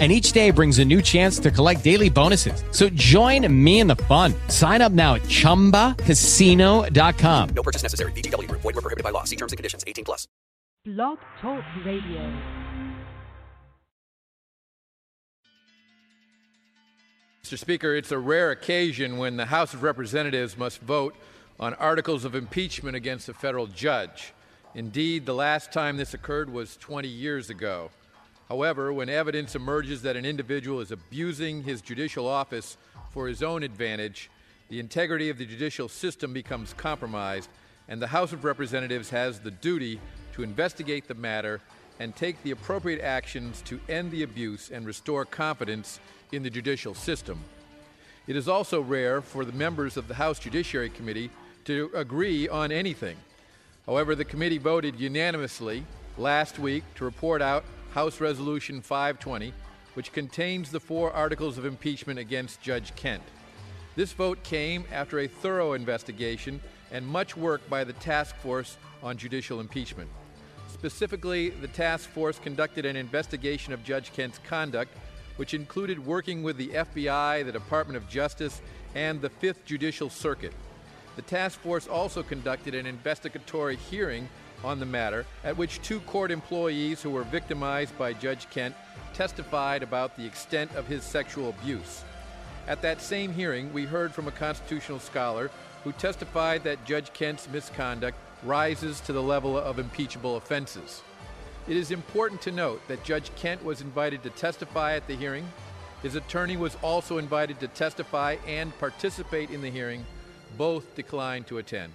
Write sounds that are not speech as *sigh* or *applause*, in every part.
and each day brings a new chance to collect daily bonuses. So join me in the fun. Sign up now at ChumbaCasino.com. No purchase necessary. VGW. Void were prohibited by law. See terms and conditions. 18 plus. Blog Talk Radio. Mr. Speaker, it's a rare occasion when the House of Representatives must vote on articles of impeachment against a federal judge. Indeed, the last time this occurred was 20 years ago. However, when evidence emerges that an individual is abusing his judicial office for his own advantage, the integrity of the judicial system becomes compromised, and the House of Representatives has the duty to investigate the matter and take the appropriate actions to end the abuse and restore confidence in the judicial system. It is also rare for the members of the House Judiciary Committee to agree on anything. However, the committee voted unanimously last week to report out House Resolution 520, which contains the four articles of impeachment against Judge Kent. This vote came after a thorough investigation and much work by the Task Force on Judicial Impeachment. Specifically, the task force conducted an investigation of Judge Kent's conduct, which included working with the FBI, the Department of Justice, and the Fifth Judicial Circuit. The task force also conducted an investigatory hearing on the matter, at which two court employees who were victimized by Judge Kent testified about the extent of his sexual abuse. At that same hearing, we heard from a constitutional scholar who testified that Judge Kent's misconduct rises to the level of impeachable offenses. It is important to note that Judge Kent was invited to testify at the hearing. His attorney was also invited to testify and participate in the hearing. Both declined to attend.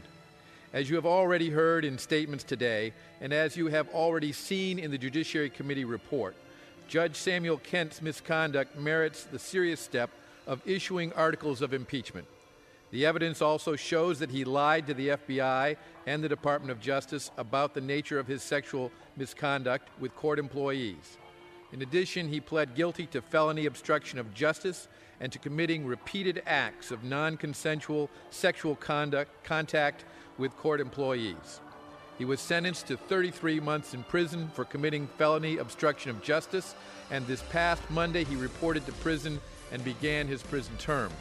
As you have already heard in statements today, and as you have already seen in the Judiciary Committee report, Judge Samuel Kent's misconduct merits the serious step of issuing articles of impeachment. The evidence also shows that he lied to the FBI and the Department of Justice about the nature of his sexual misconduct with court employees. In addition, he pled guilty to felony obstruction of justice and to committing repeated acts of non consensual sexual conduct, contact with court employees. He was sentenced to 33 months in prison for committing felony obstruction of justice, and this past Monday he reported to prison and began his prison term.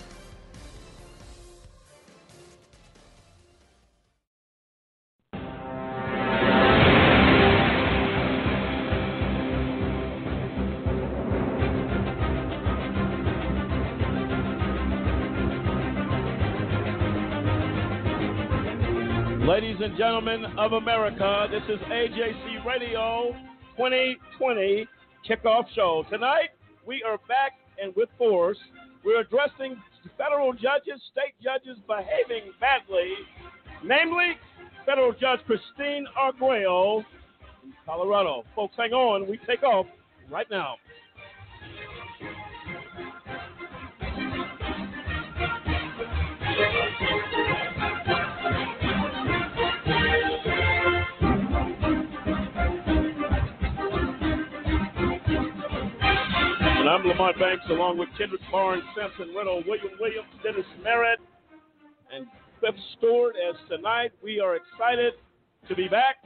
Ladies and gentlemen of America, this is AJC Radio 2020 kickoff show. Tonight, we are back and with force. We're addressing federal judges, state judges behaving badly, namely federal judge Christine Arguello in Colorado. Folks, hang on. We take off right now. *laughs* And I'm Lamont Banks along with Kendrick Barnes, Sampson Riddle, William Williams, Dennis Merritt, and Cliff Stewart. As tonight we are excited to be back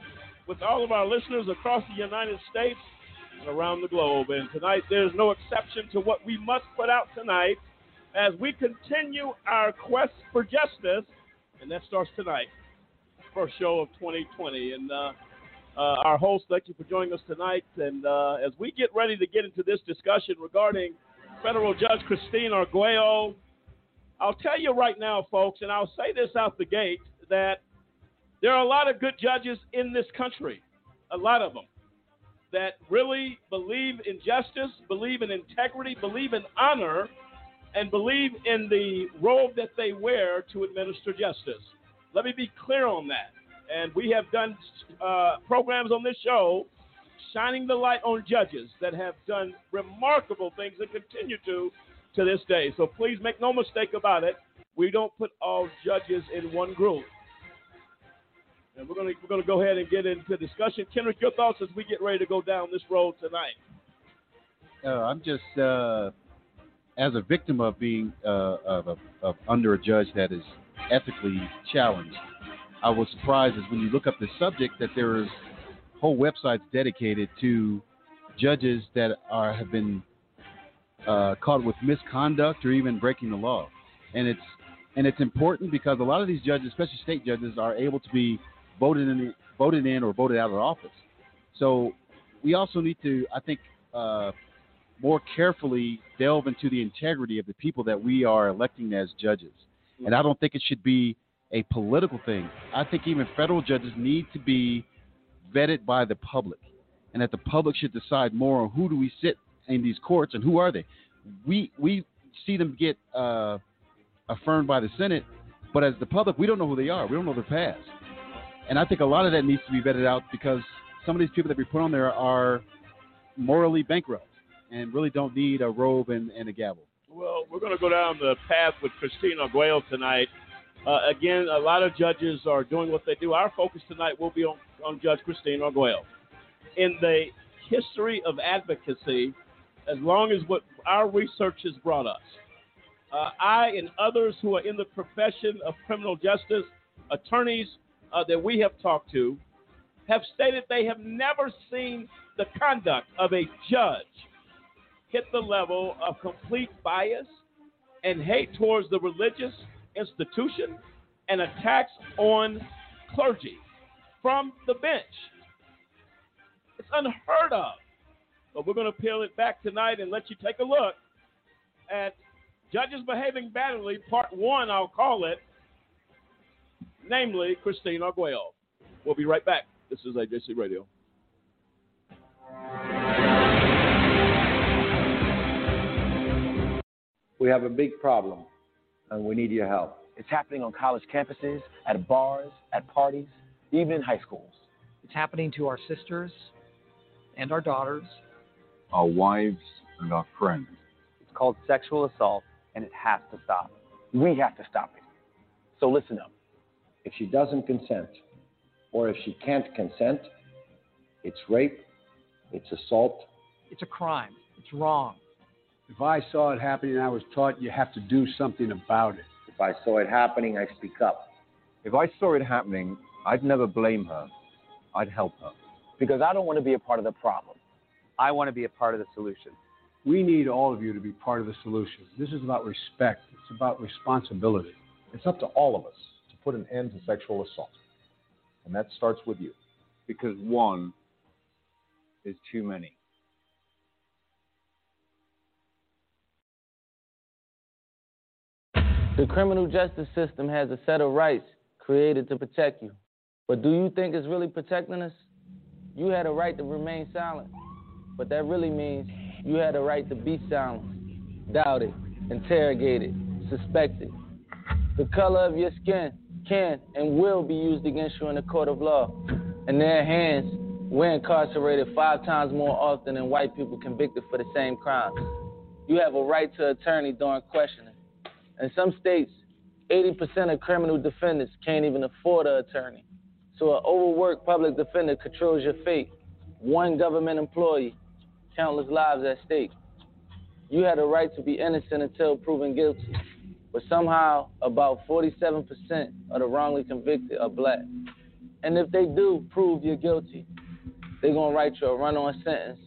with all of our listeners across the United States and around the globe. And tonight there's no exception to what we must put out tonight as we continue our quest for justice. And that starts tonight, first show of 2020. And uh, uh, our host. Thank you for joining us tonight. And uh, as we get ready to get into this discussion regarding federal judge Christine Arguello, I'll tell you right now, folks, and I'll say this out the gate, that there are a lot of good judges in this country, a lot of them, that really believe in justice, believe in integrity, believe in honor, and believe in the robe that they wear to administer justice. Let me be clear on that and we have done uh, programs on this show shining the light on judges that have done remarkable things and continue to to this day. So please make no mistake about it. We don't put all judges in one group. And we're gonna we're gonna go ahead and get into discussion. Kendrick, your thoughts as we get ready to go down this road tonight. Uh, I'm just uh, as a victim of being uh, of, of, of under a judge that is ethically challenged. I was surprised as when you look up the subject that there is whole websites dedicated to judges that are have been uh, caught with misconduct or even breaking the law, and it's and it's important because a lot of these judges, especially state judges, are able to be voted in, voted in or voted out of office. So we also need to, I think, uh, more carefully delve into the integrity of the people that we are electing as judges. And I don't think it should be a political thing. I think even federal judges need to be vetted by the public, and that the public should decide more on who do we sit in these courts and who are they. We we see them get uh, affirmed by the Senate, but as the public, we don't know who they are. We don't know their past, and I think a lot of that needs to be vetted out because some of these people that we put on there are morally bankrupt and really don't need a robe and, and a gavel. Well, we're going to go down the path with Christina Arguello tonight. Uh, again, a lot of judges are doing what they do. Our focus tonight will be on, on Judge Christine Arguello. In the history of advocacy, as long as what our research has brought us, uh, I and others who are in the profession of criminal justice, attorneys uh, that we have talked to, have stated they have never seen the conduct of a judge hit the level of complete bias and hate towards the religious institution and attacks on clergy from the bench. It's unheard of. But we're going to peel it back tonight and let you take a look at Judges Behaving Badly, Part 1, I'll call it, namely Christine Arguello. We'll be right back. This is AJC Radio. We have a big problem, and we need your help. It's happening on college campuses, at bars, at parties, even in high schools. It's happening to our sisters and our daughters. Our wives and our friends. It's called sexual assault, and it has to stop. We have to stop it. So listen up. If she doesn't consent, or if she can't consent, it's rape, it's assault. It's a crime. It's wrong. If I saw it happening, I was taught you have to do something about it. If I saw it happening, I speak up. If I saw it happening, I'd never blame her. I'd help her. Because I don't want to be a part of the problem. I want to be a part of the solution. We need all of you to be part of the solution. This is about respect, it's about responsibility. It's up to all of us to put an end to sexual assault. And that starts with you. Because one is too many. The criminal justice system has a set of rights created to protect you. But do you think it's really protecting us? You had a right to remain silent, but that really means you had a right to be silent, doubted, interrogated, suspected. The color of your skin can and will be used against you in the court of law. In their hands, we're incarcerated five times more often than white people convicted for the same crimes. You have a right to attorney during questioning. In some states, 80% of criminal defendants can't even afford an attorney. So an overworked public defender controls your fate. One government employee, countless lives at stake. You had a right to be innocent until proven guilty. But somehow, about 47% of the wrongly convicted are black. And if they do prove you're guilty, they're going to write you a run on sentence,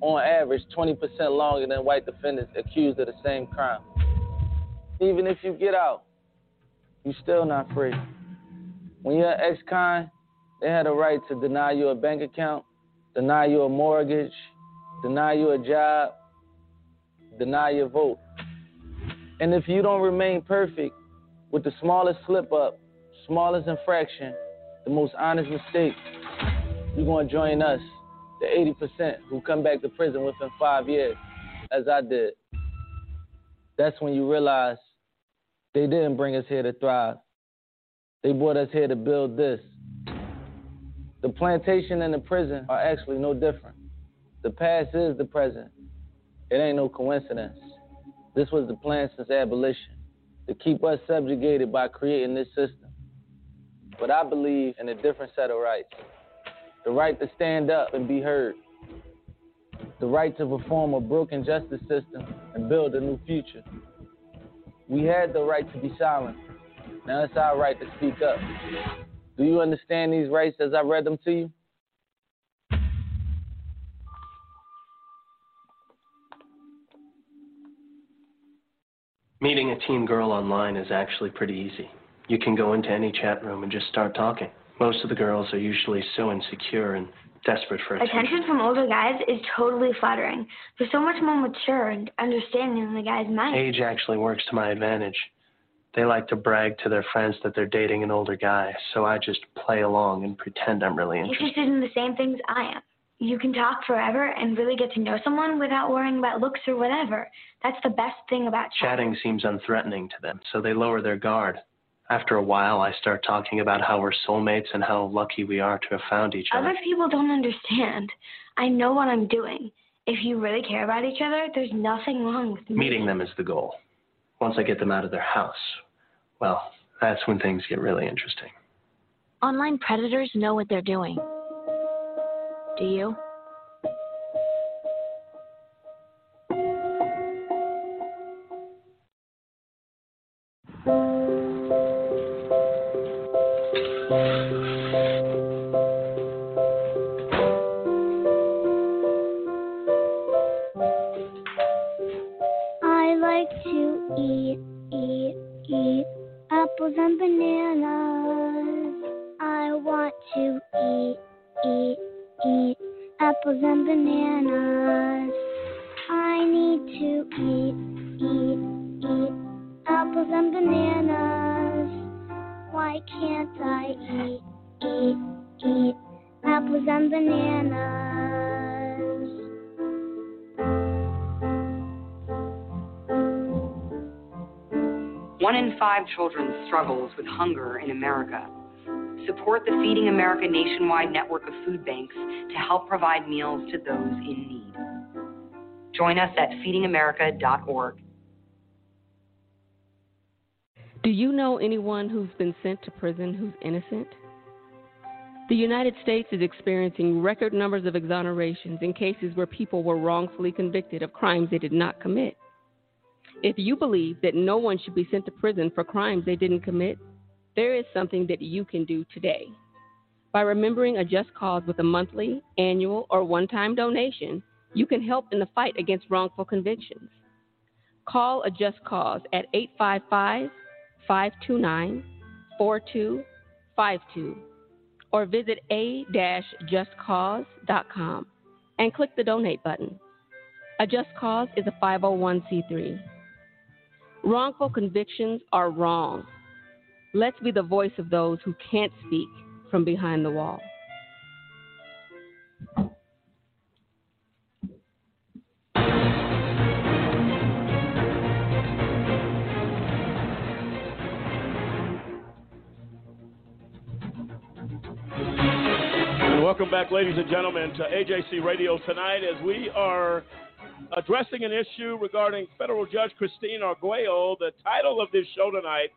on average 20% longer than white defendants accused of the same crime. Even if you get out, you're still not free. When you're an ex con, they had a right to deny you a bank account, deny you a mortgage, deny you a job, deny your vote. And if you don't remain perfect with the smallest slip up, smallest infraction, the most honest mistake, you're going to join us, the 80% who come back to prison within five years, as I did. That's when you realize they didn't bring us here to thrive. They brought us here to build this. The plantation and the prison are actually no different. The past is the present. It ain't no coincidence. This was the plan since abolition to keep us subjugated by creating this system. But I believe in a different set of rights the right to stand up and be heard, the right to reform a broken justice system and build a new future. We had the right to be silent. Now it's our right to speak up. Do you understand these rights as I read them to you? Meeting a teen girl online is actually pretty easy. You can go into any chat room and just start talking. Most of the girls are usually so insecure and desperate for attention. Attention from older guys is totally flattering. They're so much more mature and understanding than the guys my age. Age actually works to my advantage. They like to brag to their friends that they're dating an older guy, so I just play along and pretend I'm really interested. Interested in the same things I am. You can talk forever and really get to know someone without worrying about looks or whatever. That's the best thing about Chatting seems unthreatening to them, so they lower their guard. After a while, I start talking about how we're soulmates and how lucky we are to have found each other. Other people don't understand. I know what I'm doing. If you really care about each other, there's nothing wrong with me. Meeting them is the goal. Once I get them out of their house, well, that's when things get really interesting. Online predators know what they're doing. Do you? I in five children struggles with hunger in America. Support the Feeding America nationwide network of food banks to help provide meals to those in need. Join us at feedingamerica.org. Do you know anyone who's been sent to prison who's innocent? The United States is experiencing record numbers of exonerations in cases where people were wrongfully convicted of crimes they did not commit. If you believe that no one should be sent to prison for crimes they didn't commit, there is something that you can do today. By remembering a just cause with a monthly, annual, or one time donation, you can help in the fight against wrongful convictions. Call a just cause at 855 529 4252 or visit a justcause.com and click the donate button. A Just Cause is a 501c3. Wrongful convictions are wrong. Let's be the voice of those who can't speak from behind the wall. Welcome back, ladies and gentlemen, to AJC Radio tonight as we are addressing an issue regarding federal judge Christine Arguello. The title of this show tonight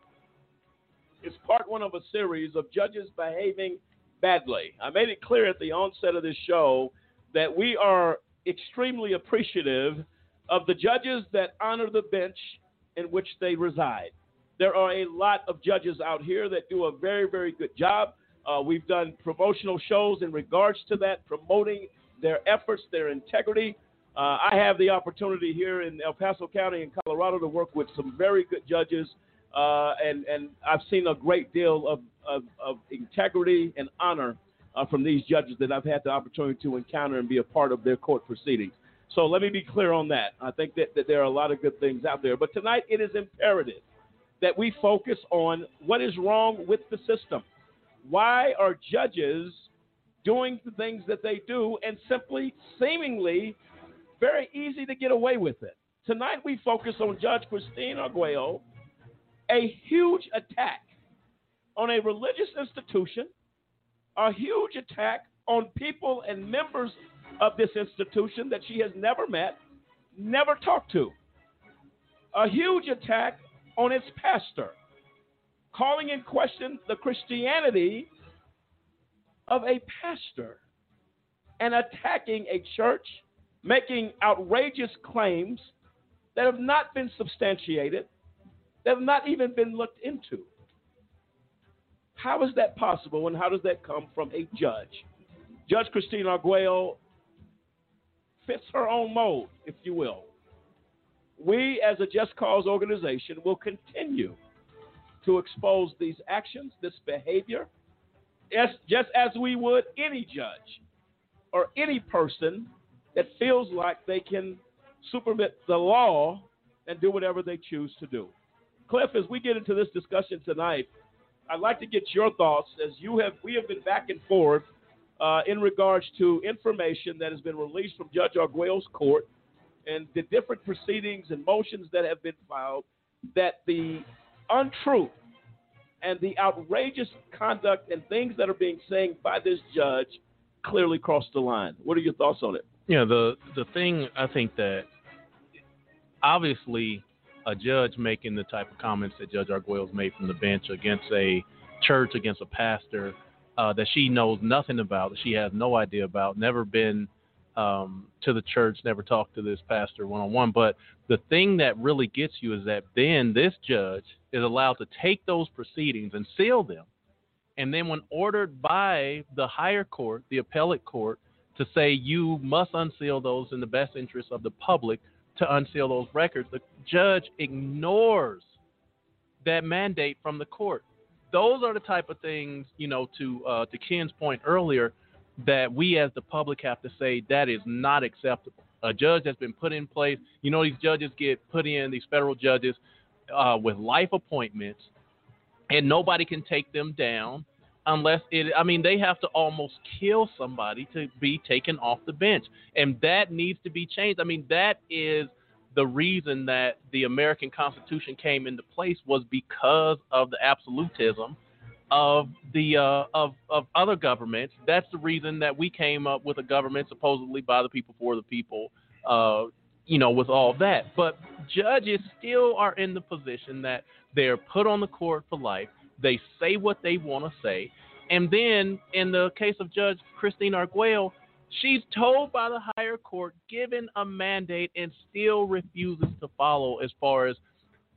is part one of a series of judges behaving badly. I made it clear at the onset of this show that we are extremely appreciative of the judges that honor the bench in which they reside. There are a lot of judges out here that do a very, very good job. Uh, we've done promotional shows in regards to that, promoting their efforts, their integrity. Uh, I have the opportunity here in El Paso County in Colorado to work with some very good judges, uh, and and I've seen a great deal of of, of integrity and honor uh, from these judges that I've had the opportunity to encounter and be a part of their court proceedings. So let me be clear on that. I think that, that there are a lot of good things out there, but tonight it is imperative that we focus on what is wrong with the system. Why are judges doing the things that they do and simply seemingly very easy to get away with it? Tonight we focus on Judge Christine Arguello, a huge attack on a religious institution, a huge attack on people and members of this institution that she has never met, never talked to. A huge attack on its pastor, calling in question the Christianity of a pastor and attacking a church, making outrageous claims that have not been substantiated, that have not even been looked into. How is that possible and how does that come from a judge? Judge Christine Arguello fits her own mold, if you will. We, as a Just Cause organization, will continue to expose these actions, this behavior, as, just as we would any judge or any person that feels like they can supermit the law and do whatever they choose to do. Cliff, as we get into this discussion tonight, I'd like to get your thoughts as you have we have been back and forth uh, in regards to information that has been released from Judge Arguello's court and the different proceedings and motions that have been filed that the untruth and the outrageous conduct and things that are being said by this judge clearly crossed the line. What are your thoughts on it? Yeah, the the thing I think that obviously a judge making the type of comments that Judge Arguello's made from the bench against a church, against a pastor uh, that she knows nothing about, that she has no idea about, never been um, to the church, never talked to this pastor one on one. But the thing that really gets you is that then this judge is allowed to take those proceedings and seal them. And then, when ordered by the higher court, the appellate court, to say you must unseal those in the best interest of the public to unseal those records, the judge ignores that mandate from the court. Those are the type of things, you know, to uh, to Ken's point earlier, that we as the public have to say that is not acceptable. A judge that's been put in place, you know, these judges get put in, these federal judges, uh, with life appointments, and nobody can take them down unless it I mean they have to almost kill somebody to be taken off the bench. And that needs to be changed. I mean that is the reason that the American Constitution came into place was because of the absolutism of the uh, of of other governments. That's the reason that we came up with a government supposedly by the people for the people. Uh, you know, with all that, but judges still are in the position that they're put on the court for life. They say what they want to say, and then in the case of Judge Christine Arguello, she's told by the higher court, given a mandate, and still refuses to follow as far as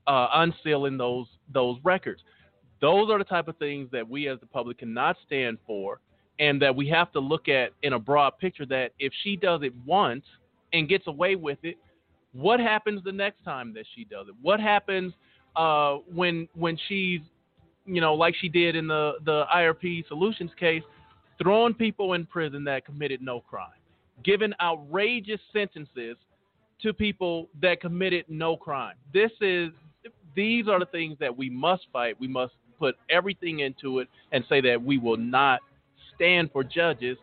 uh, unsealing those those records. Those are the type of things that we as the public cannot stand for, and that we have to look at in a broad picture. That if she does it once and gets away with it, what happens the next time that she does it? What happens uh, when when she's you know like she did in the the IRP Solutions case, throwing people in prison that committed no crime, giving outrageous sentences to people that committed no crime. This is these are the things that we must fight. We must put everything into it and say that we will not stand for judges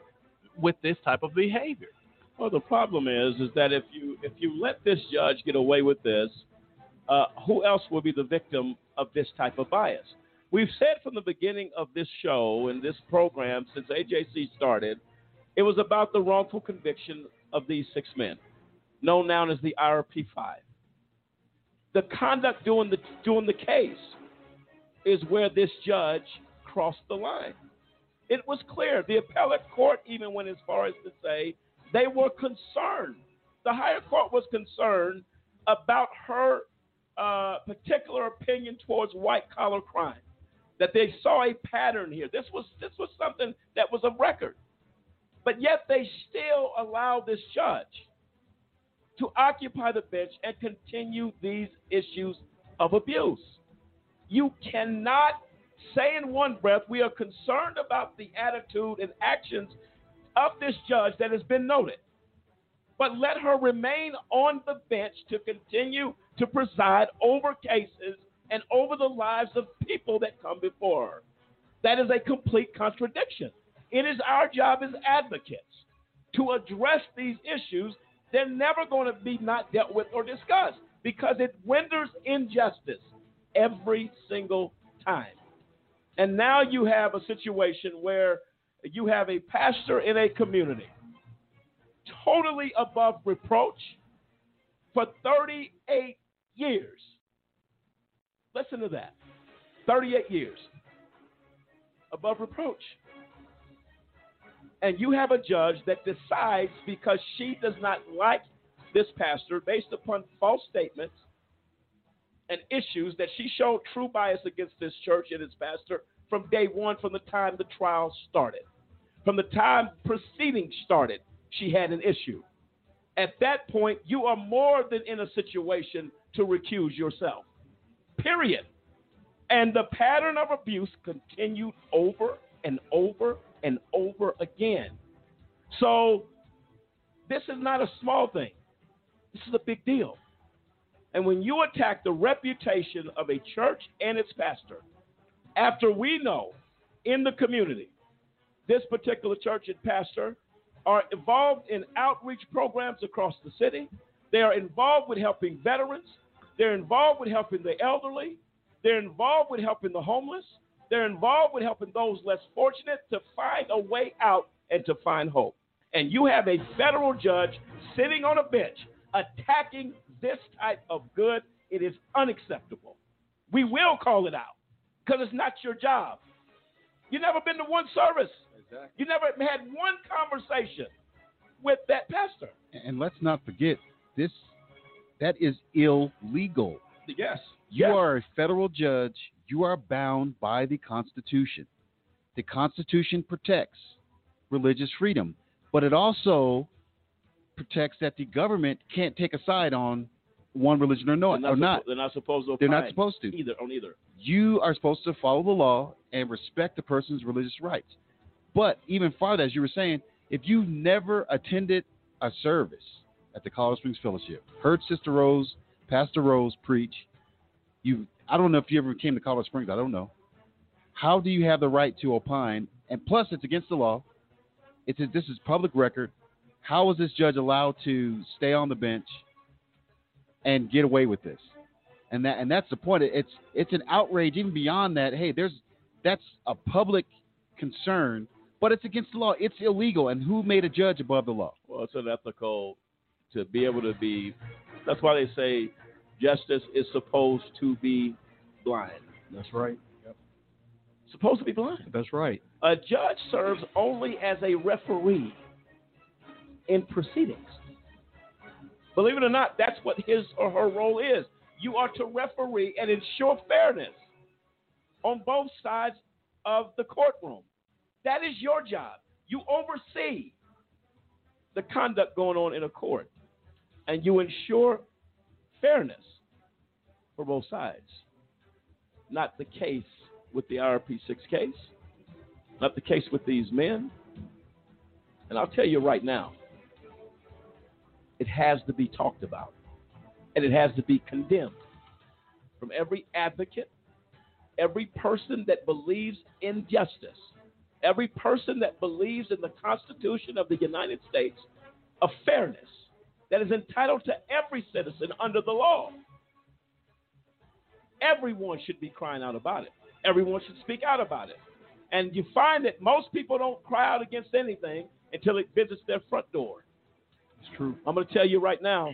with this type of behavior. Well, the problem is, is that if you if you let this judge get away with this, uh, who else will be the victim of this type of bias? We've said from the beginning of this show and this program since AJC started, it was about the wrongful conviction of these six men, known now as the IRP five. The conduct during the during the case is where this judge crossed the line. It was clear. The appellate court even went as far as to say they were concerned. The higher court was concerned about her uh, particular opinion towards white collar crime. That they saw a pattern here. This was this was something that was a record, but yet they still allow this judge to occupy the bench and continue these issues of abuse. You cannot say in one breath we are concerned about the attitude and actions of this judge that has been noted. But let her remain on the bench to continue to preside over cases and over the lives of people that come before. That is a complete contradiction. It is our job as advocates to address these issues. They're never going to be not dealt with or discussed because it renders injustice every single time. And now you have a situation where you have a pastor in a community totally above reproach for 38 years. Listen to that. 38 years above reproach. And you have a judge that decides because she does not like this pastor based upon false statements and issues that she showed true bias against this church and its pastor from day one, from the time the trial started. From the time proceedings started, she had an issue. At that point, you are more than in a situation to recuse yourself. Period. And the pattern of abuse continued over and over and over again. So, this is not a small thing, this is a big deal. And when you attack the reputation of a church and its pastor, after we know in the community, this particular church and pastor are involved in outreach programs across the city. They are involved with helping veterans. They're involved with helping the elderly. They're involved with helping the homeless. They're involved with helping those less fortunate to find a way out and to find hope. And you have a federal judge sitting on a bench attacking this type of good. It is unacceptable. We will call it out because it's not your job. You've never been to one service. Exactly. You never had one conversation with that pastor. And let's not forget this that is illegal. Yes. You yes. are a federal judge. You are bound by the Constitution. The Constitution protects religious freedom, but it also protects that the government can't take a side on one religion or, no, they're not, or not. They're not supposed to. They're not supposed to. Either on either. You are supposed to follow the law and respect the person's religious rights. But even farther, as you were saying, if you never attended a service at the Colorado Springs Fellowship, heard Sister Rose, Pastor Rose preach, you I don't know if you ever came to Colorado Springs, I don't know. How do you have the right to opine? And plus, it's against the law. It's a, this is public record. How was this judge allowed to stay on the bench and get away with this? And that and that's the point. It's it's an outrage even beyond that. Hey, there's that's a public concern, but it's against the law. It's illegal. And who made a judge above the law? Well, it's unethical to be able to be. That's why they say justice is supposed to be blind. That's right. Yep. Supposed to be blind. That's right. A judge serves only as a referee in proceedings. Believe it or not, that's what his or her role is. You are to referee and ensure fairness on both sides of the courtroom. That is your job. You oversee the conduct going on in a court and you ensure fairness for both sides. Not the case with the IRP 6 case, not the case with these men. And I'll tell you right now, it has to be talked about and it has to be condemned from every advocate, every person that believes in justice, every person that believes in the Constitution of the United States of fairness that is entitled to every citizen under the law. Everyone should be crying out about it. Everyone should speak out about it. And you find that most people don't cry out against anything until it visits their front door. It's true. I'm going to tell you right now,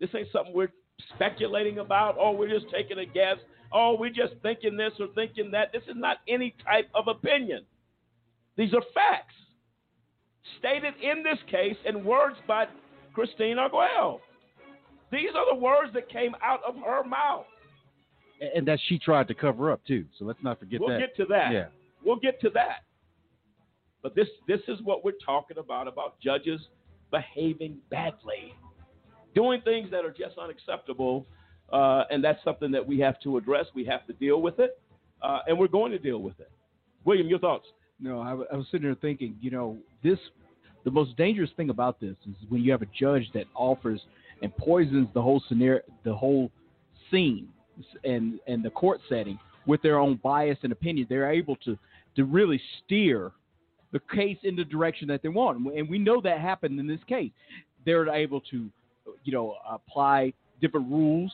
this ain't something we're speculating about. Oh, we're just taking a guess. Oh, we're just thinking this or thinking that. This is not any type of opinion. These are facts stated in this case in words by Christine Arguelles. These are the words that came out of her mouth. And that she tried to cover up too. So let's not forget we'll that. We'll get to that. Yeah. We'll get to that. But this this is what we're talking about about judges behaving badly, doing things that are just unacceptable, uh, and that's something that we have to address. We have to deal with it, uh, and we're going to deal with it. William, your thoughts? No, I, I was sitting there thinking, you know, this the most dangerous thing about this is when you have a judge that offers and poisons the whole scenario, the whole scene, and and the court setting with their own bias and opinion. They're able to to really steer the case in the direction that they want, and we know that happened in this case. They're able to, you know, apply different rules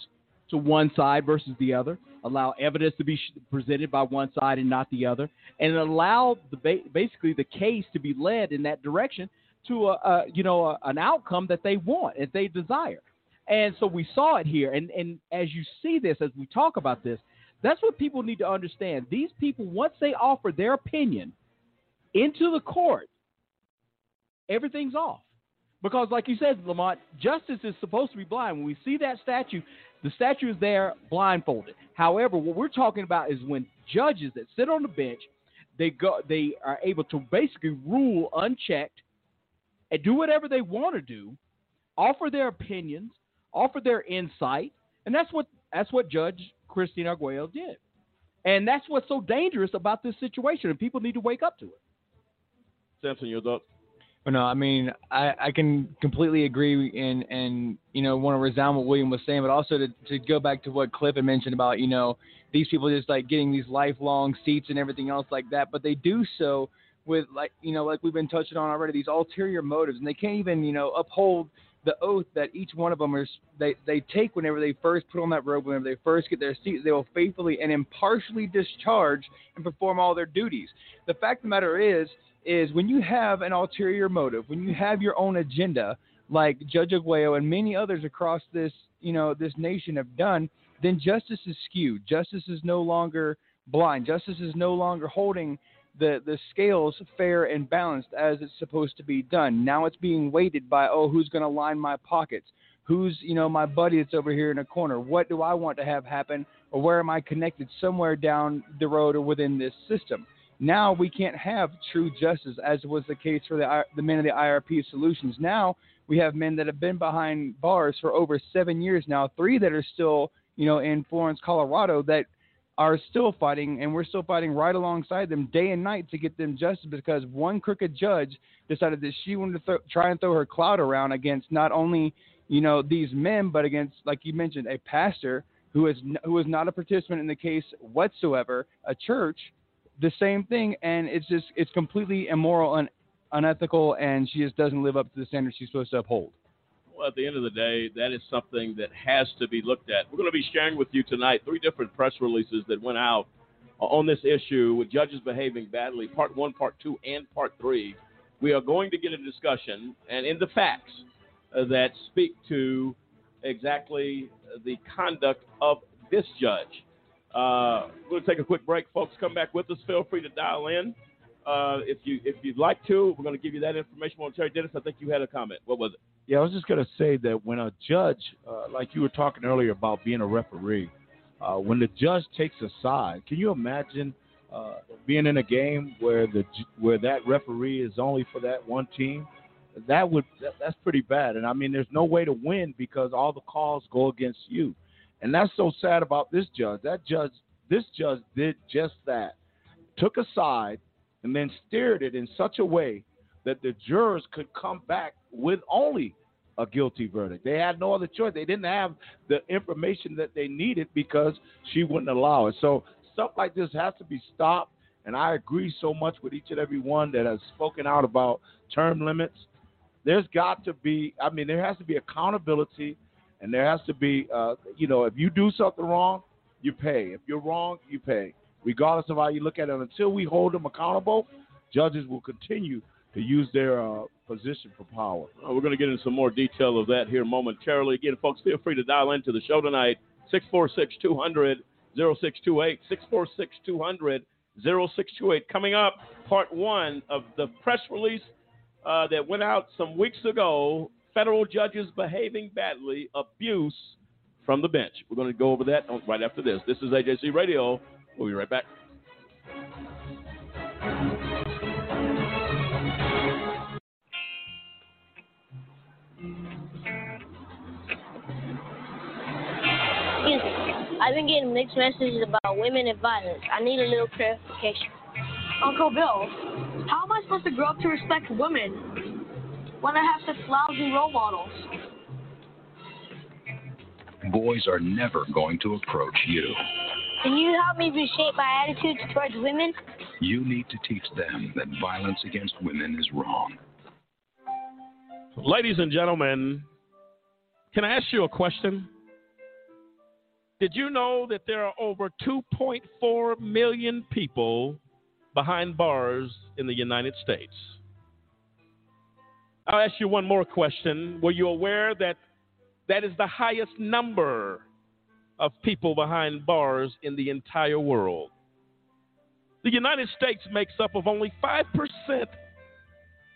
to one side versus the other, allow evidence to be presented by one side and not the other, and allow the basically the case to be led in that direction to a, a you know a, an outcome that they want and they desire. And so we saw it here, and and as you see this, as we talk about this, That's what people need to understand. These people, once they offer their opinion into the court, everything's off. Because, like you said, Lamont, justice is supposed to be blind. When we see that statue, the statue is there blindfolded. However, what we're talking about is when judges that sit on the bench, they go, they are able to basically rule unchecked and do whatever they want to do, offer their opinions, offer their insight, and that's what that's what Judge Christine Arguello did. And that's what's so dangerous about this situation, and people need to wake up to it. Samson, your thoughts? No, I mean, I, I can completely agree and and you know want to resound what William was saying, but also to to go back to what Cliff had mentioned about you know these people just like getting these lifelong seats and everything else like that, but they do so with like you know like we've been touching on already these ulterior motives, and they can't even you know uphold the oath that each one of them is they they take whenever they first put on that robe, whenever they first get their seat, they will faithfully and impartially discharge and perform all their duties. The fact of the matter is is when you have an ulterior motive, when you have your own agenda, like Judge Arguello and many others across this, you know, this nation have done, then justice is skewed. Justice is no longer blind. Justice is no longer holding the, the scales fair and balanced as it's supposed to be done. Now it's being weighted by, oh, who's going to line my pockets? Who's, you know, my buddy that's over here in a corner? What do I want to have happen? Or where am I connected somewhere down the road or within this system? Now we can't have true justice, as was the case for the the men of the IRP solutions. Now we have men that have been behind bars for over seven years now, three that are still, you know, in Florence, Colorado, that are still fighting, and we're still fighting right alongside them day and night to get them justice because one crooked judge decided that she wanted to th- try and throw her clout around against not only, you know, these men, but against, like you mentioned, a pastor who is who is not a participant in the case whatsoever, a church the same thing, and it's just it's completely immoral and unethical, and she just doesn't live up to the standards she's supposed to uphold. Well, at the end of the day, that is something that has to be looked at. We're going to be sharing with you tonight three different press releases that went out on this issue with judges behaving badly, part one, part two, and part three. We are going to get a discussion and in the facts uh, that speak to exactly the conduct of this judge. We're going to take a quick break, folks. Come back with us. Feel free to dial in. Uh, if you if you'd like to, we're going to give you that information momentarily. Dennis, I think you had a comment. What was it? Yeah, I was just going to say that when a judge, uh, like you were talking earlier about being a referee, uh, when the judge takes a side, can you imagine uh, being in a game where the where that referee is only for that one team? That would that, that's pretty bad. And I mean, there's no way to win because all the calls go against you. And that's so sad about this judge. That judge, this judge did just that. Took a side and then steered it in such a way that the jurors could come back with only a guilty verdict. They had no other choice. They didn't have the information that they needed because she wouldn't allow it. So stuff like this has to be stopped. And I agree so much with each and every one that has spoken out about term limits. There's got to be, I mean, there has to be accountability and there has to be, uh, you know, if you do something wrong, you pay. If you're wrong, you pay, regardless of how you look at it. Until we hold them accountable, judges will continue to use their uh, position for power. Uh, we're going to get into some more detail of that here momentarily. Again, folks, feel free to dial into the show tonight, 646 200 0628. 646 200 0628. Coming up, part one of the press release uh, that went out some weeks ago federal judges behaving badly, abuse from the bench. We're going to go over that right after this. This is AJC Radio. We'll be right back. I've been getting mixed messages about women and violence. I need a little clarification. Uncle Bill, how am I supposed to grow up to respect women? When I have such lousy role models? Boys are never going to approach you. Can you help me reshape my attitude towards women? You need to teach them that violence against women is wrong. Ladies and gentlemen, can I ask you a question? Did you know that there are over 2.4 million people behind bars in the United States? I'll ask you one more question. Were you aware that that is the highest number of people behind bars in the entire world. The United States makes up of only 5%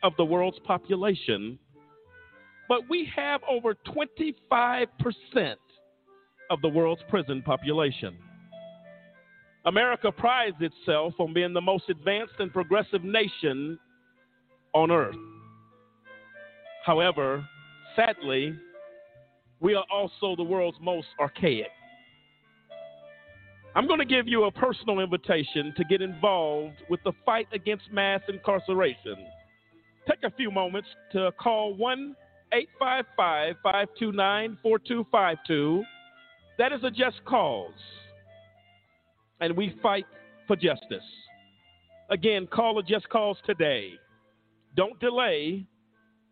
of the world's population, but we have over 25% of the world's prison population. America prides itself on being the most advanced and progressive nation on earth. However, sadly, we are also the world's most archaic. I'm going to give you a personal invitation to get involved with the fight against mass incarceration. Take a few moments to call 1 855 529 4252. That is a just cause. And we fight for justice. Again, call a just cause today. Don't delay.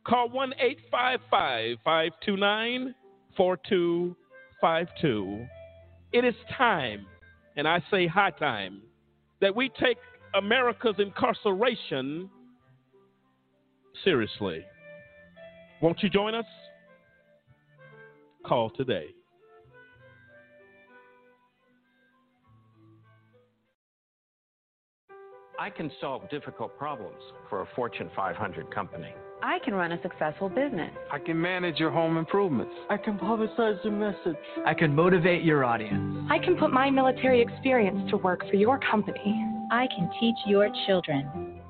Call 1 855 529 4252. It is time, and I say high time, that we take America's incarceration seriously. Won't you join us? Call today. I can solve difficult problems for a Fortune 500 company. I can run a successful business. I can manage your home improvements. I can publicize your message. I can motivate your audience. I can put my military experience to work for your company. I can teach your children.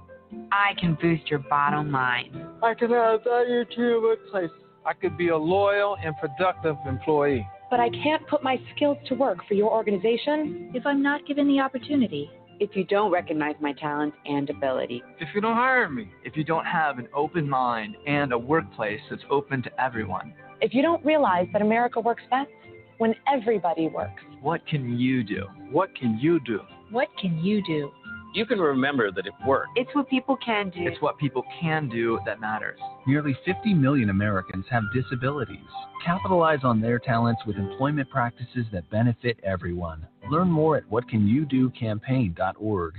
I can boost your bottom line. I can add value to your workplace. I could be a loyal and productive employee. But I can't put my skills to work for your organization if I'm not given the opportunity. If you don't recognize my talent and ability. If you don't hire me. If you don't have an open mind and a workplace that's open to everyone. If you don't realize that America works best when everybody works. What can you do? What can you do? What can you do? You can remember that it works. It's what people can do. It's what people can do that matters. Nearly 50 million Americans have disabilities. Capitalize on their talents with employment practices that benefit everyone. Learn more at whatcanyoudocampaign.org.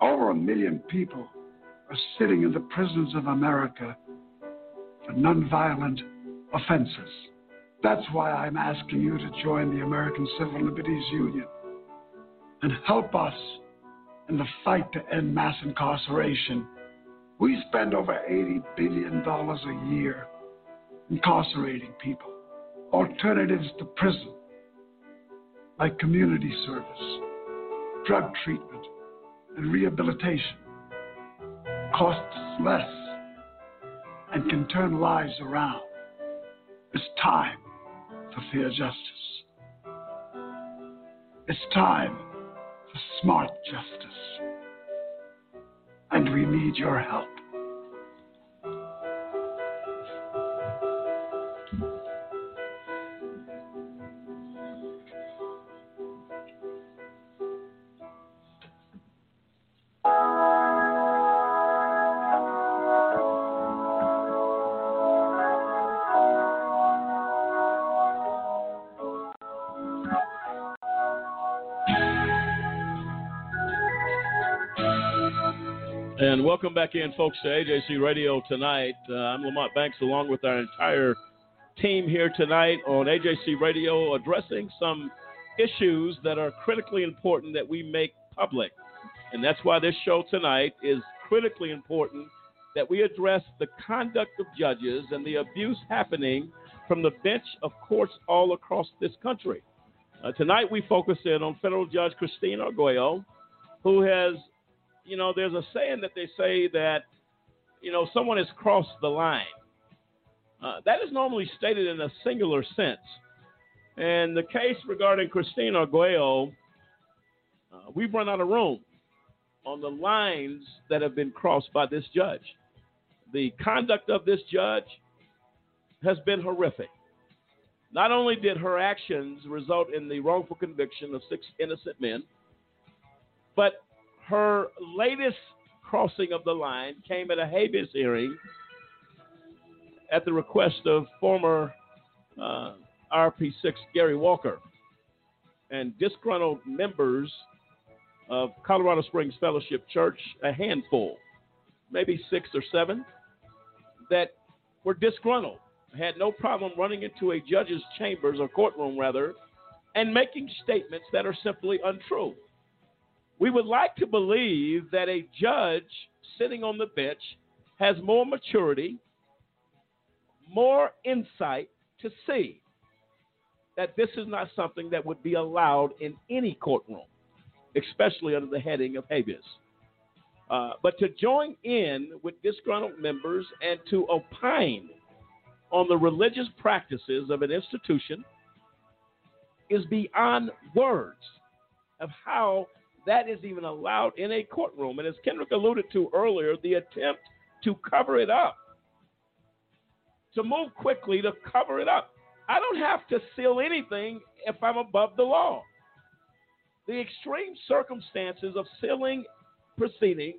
Over a million people are sitting in the prisons of America for nonviolent offenses. That's why I'm asking you to join the American Civil Liberties Union and help us in the fight to end mass incarceration. We spend over $80 billion a year incarcerating people. Alternatives to prison, like community service, drug treatment, and rehabilitation, costs less and can turn lives around. It's time for fair justice. It's time for smart justice. And we need your help. And welcome back in, folks, to AJC Radio tonight. Uh, I'm Lamont Banks, along with our entire team here tonight on AJC Radio, addressing some issues that are critically important that we make public. And that's why this show tonight is critically important that we address the conduct of judges and the abuse happening from the bench of courts all across this country. Uh, tonight, we focus in on federal judge Christine Arguello, who has you know, there's a saying that they say that, you know, someone has crossed the line. Uh, that is normally stated in a singular sense. And the case regarding Christine Arguello, uh, we've run out of room on the lines that have been crossed by this judge. The conduct of this judge has been horrific. Not only did her actions result in the wrongful conviction of six innocent men, but her latest crossing of the line came at a habeas hearing at the request of former uh, RP6 Gary Walker and disgruntled members of Colorado Springs Fellowship Church, a handful, maybe six or seven, that were disgruntled, had no problem running into a judge's chambers or courtroom rather, and making statements that are simply untrue. We would like to believe that a judge sitting on the bench has more maturity, more insight to see that this is not something that would be allowed in any courtroom, especially under the heading of habeas. Uh, but to join in with disgruntled members and to opine on the religious practices of an institution is beyond words of how that is even allowed in a courtroom. And as Kendrick alluded to earlier, the attempt to cover it up, to move quickly to cover it up. I don't have to seal anything if I'm above the law. The extreme circumstances of sealing proceedings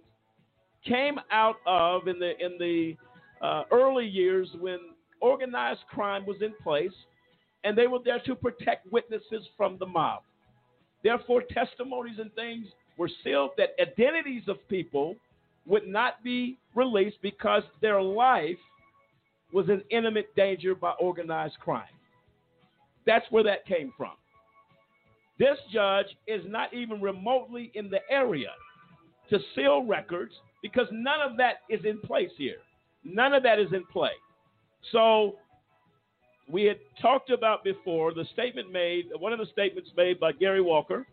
came out of in the in the uh, early years when organized crime was in place, and they were there to protect witnesses from the mob. Therefore, testimonies and things were sealed that identities of people would not be released because their life was in imminent danger by organized crime. That's where that came from. This judge is not even remotely in the area to seal records because none of that is in place here. None of that is in play. So we had talked about before the statement made, one of the statements made by Gary Walker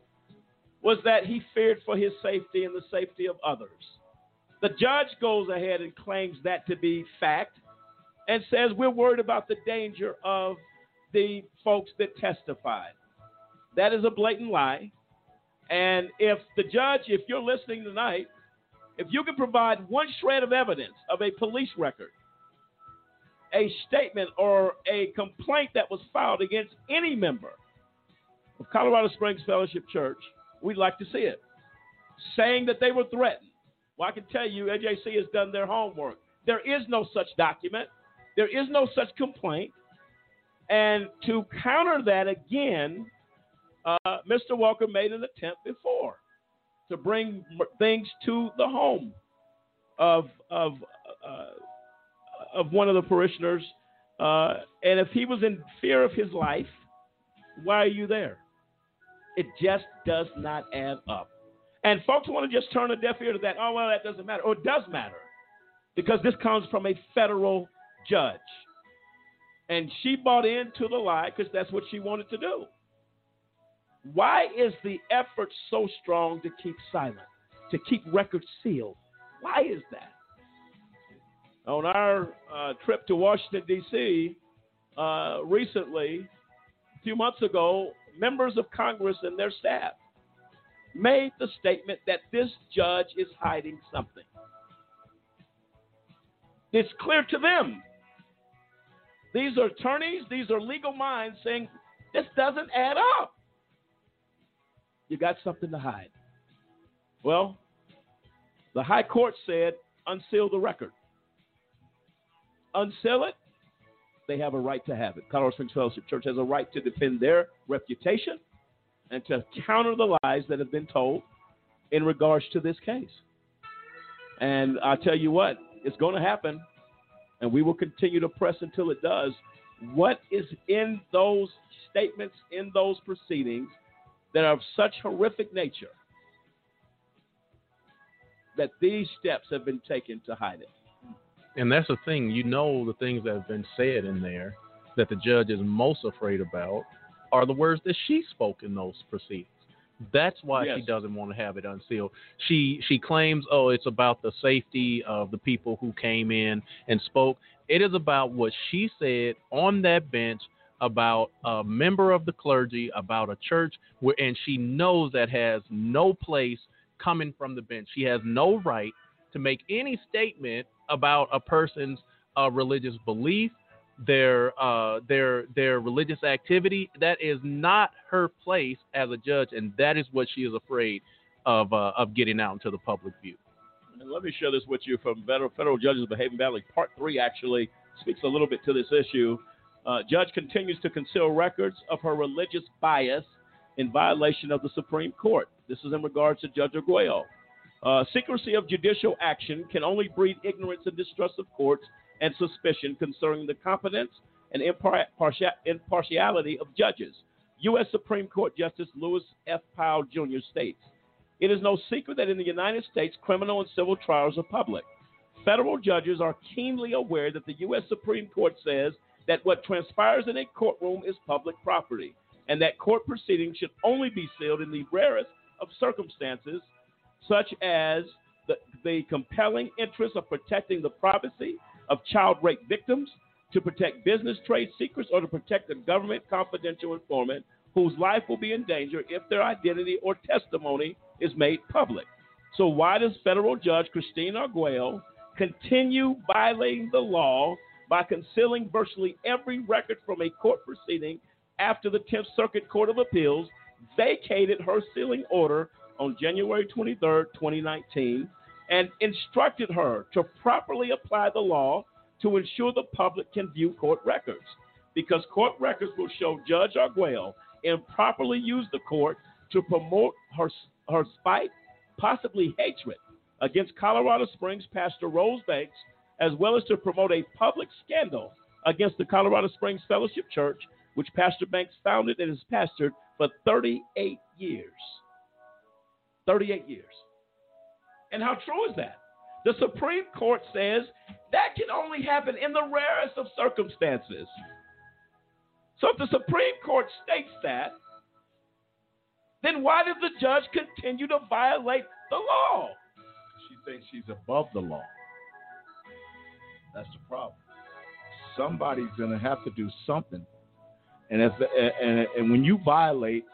was that he feared for his safety and the safety of others. The judge goes ahead and claims that to be fact and says we're worried about the danger of the folks that testified. That is a blatant lie. And if the judge, if you're listening tonight, if you can provide one shred of evidence of a police record, a statement or a complaint that was filed against any member of Colorado Springs Fellowship Church, we'd like to see it. Saying that they were threatened. Well, I can tell you, AJC has done their homework. There is no such document, there is no such complaint. And to counter that again, uh, Mr. Walker made an attempt before to bring things to the home of of uh, of one of the parishioners. Uh, and if he was in fear of his life, why are you there? It just does not add up. And folks want to just turn a deaf ear to that. Oh, well, that doesn't matter. Or it does matter because this comes from a federal judge. And she bought into the lie because that's what she wanted to do. Why is the effort so strong to keep silent, to keep records sealed? Why is that? On our uh, trip to Washington, D.C., uh, recently, a few months ago, members of Congress and their staff made the statement that this judge is hiding something. It's clear to them. These are attorneys, these are legal minds saying this doesn't add up. You got something to hide. Well, the High Court said unseal the record. Unseal it, they have a right to have it. Colorado Springs Fellowship Church has a right to defend their reputation and to counter the lies that have been told in regards to this case. And I tell you what, it's going to happen, and we will continue to press until it does. What is in those statements, in those proceedings, that are of such horrific nature that these steps have been taken to hide it. And that's the thing, you know, the things that have been said in there that the judge is most afraid about are the words that she spoke in those proceedings. That's why Yes. she doesn't want to have it unsealed. She she claims, oh, it's about the safety of the people who came in and spoke. It is about what she said on that bench about a member of the clergy, about a church, where, and she knows that has no place coming from the bench. She has no right to make any statement about a person's uh, religious belief, their uh, their their religious activity. That is not her place as a judge, and that is what she is afraid of uh, of getting out into the public view. And let me share this with you from Federal, Federal Judges Behaving Badly. Part three actually speaks a little bit to this issue. Uh, judge continues to conceal records of her religious bias in violation of the Supreme Court. This is in regards to Judge Arguello. Uh, secrecy of judicial action can only breed ignorance and distrust of courts and suspicion concerning the competence and impartiality of judges. U.S. Supreme Court Justice Lewis F. Powell Jr. states It is no secret that in the United States, criminal and civil trials are public. Federal judges are keenly aware that the U.S. Supreme Court says that what transpires in a courtroom is public property, and that court proceedings should only be sealed in the rarest of circumstances, such as the, the compelling interest of protecting the privacy of child rape victims, to protect business trade secrets, or to protect a government confidential informant whose life will be in danger if their identity or testimony is made public. So, why does federal judge Christine Arguello continue violating the law by concealing virtually every record from a court proceeding after the 10th Circuit Court of Appeals vacated her sealing order on January 23, 2019, and instructed her to properly apply the law to ensure the public can view court records. Because court records will show Judge Arguello improperly used the court to promote her, her spite, possibly hatred, against Colorado Springs Pastor Rose Banks, as well as to promote a public scandal against the Colorado Springs Fellowship Church, which Pastor Banks founded and has pastored for 38 years. 38 years. And how true is that? The Supreme Court says that can only happen in the rarest of circumstances. So if the Supreme Court states that, then why does the judge continue to violate the law? She thinks she's above the law. That's the problem. Somebody's going to have to do something. And if and, and when you violate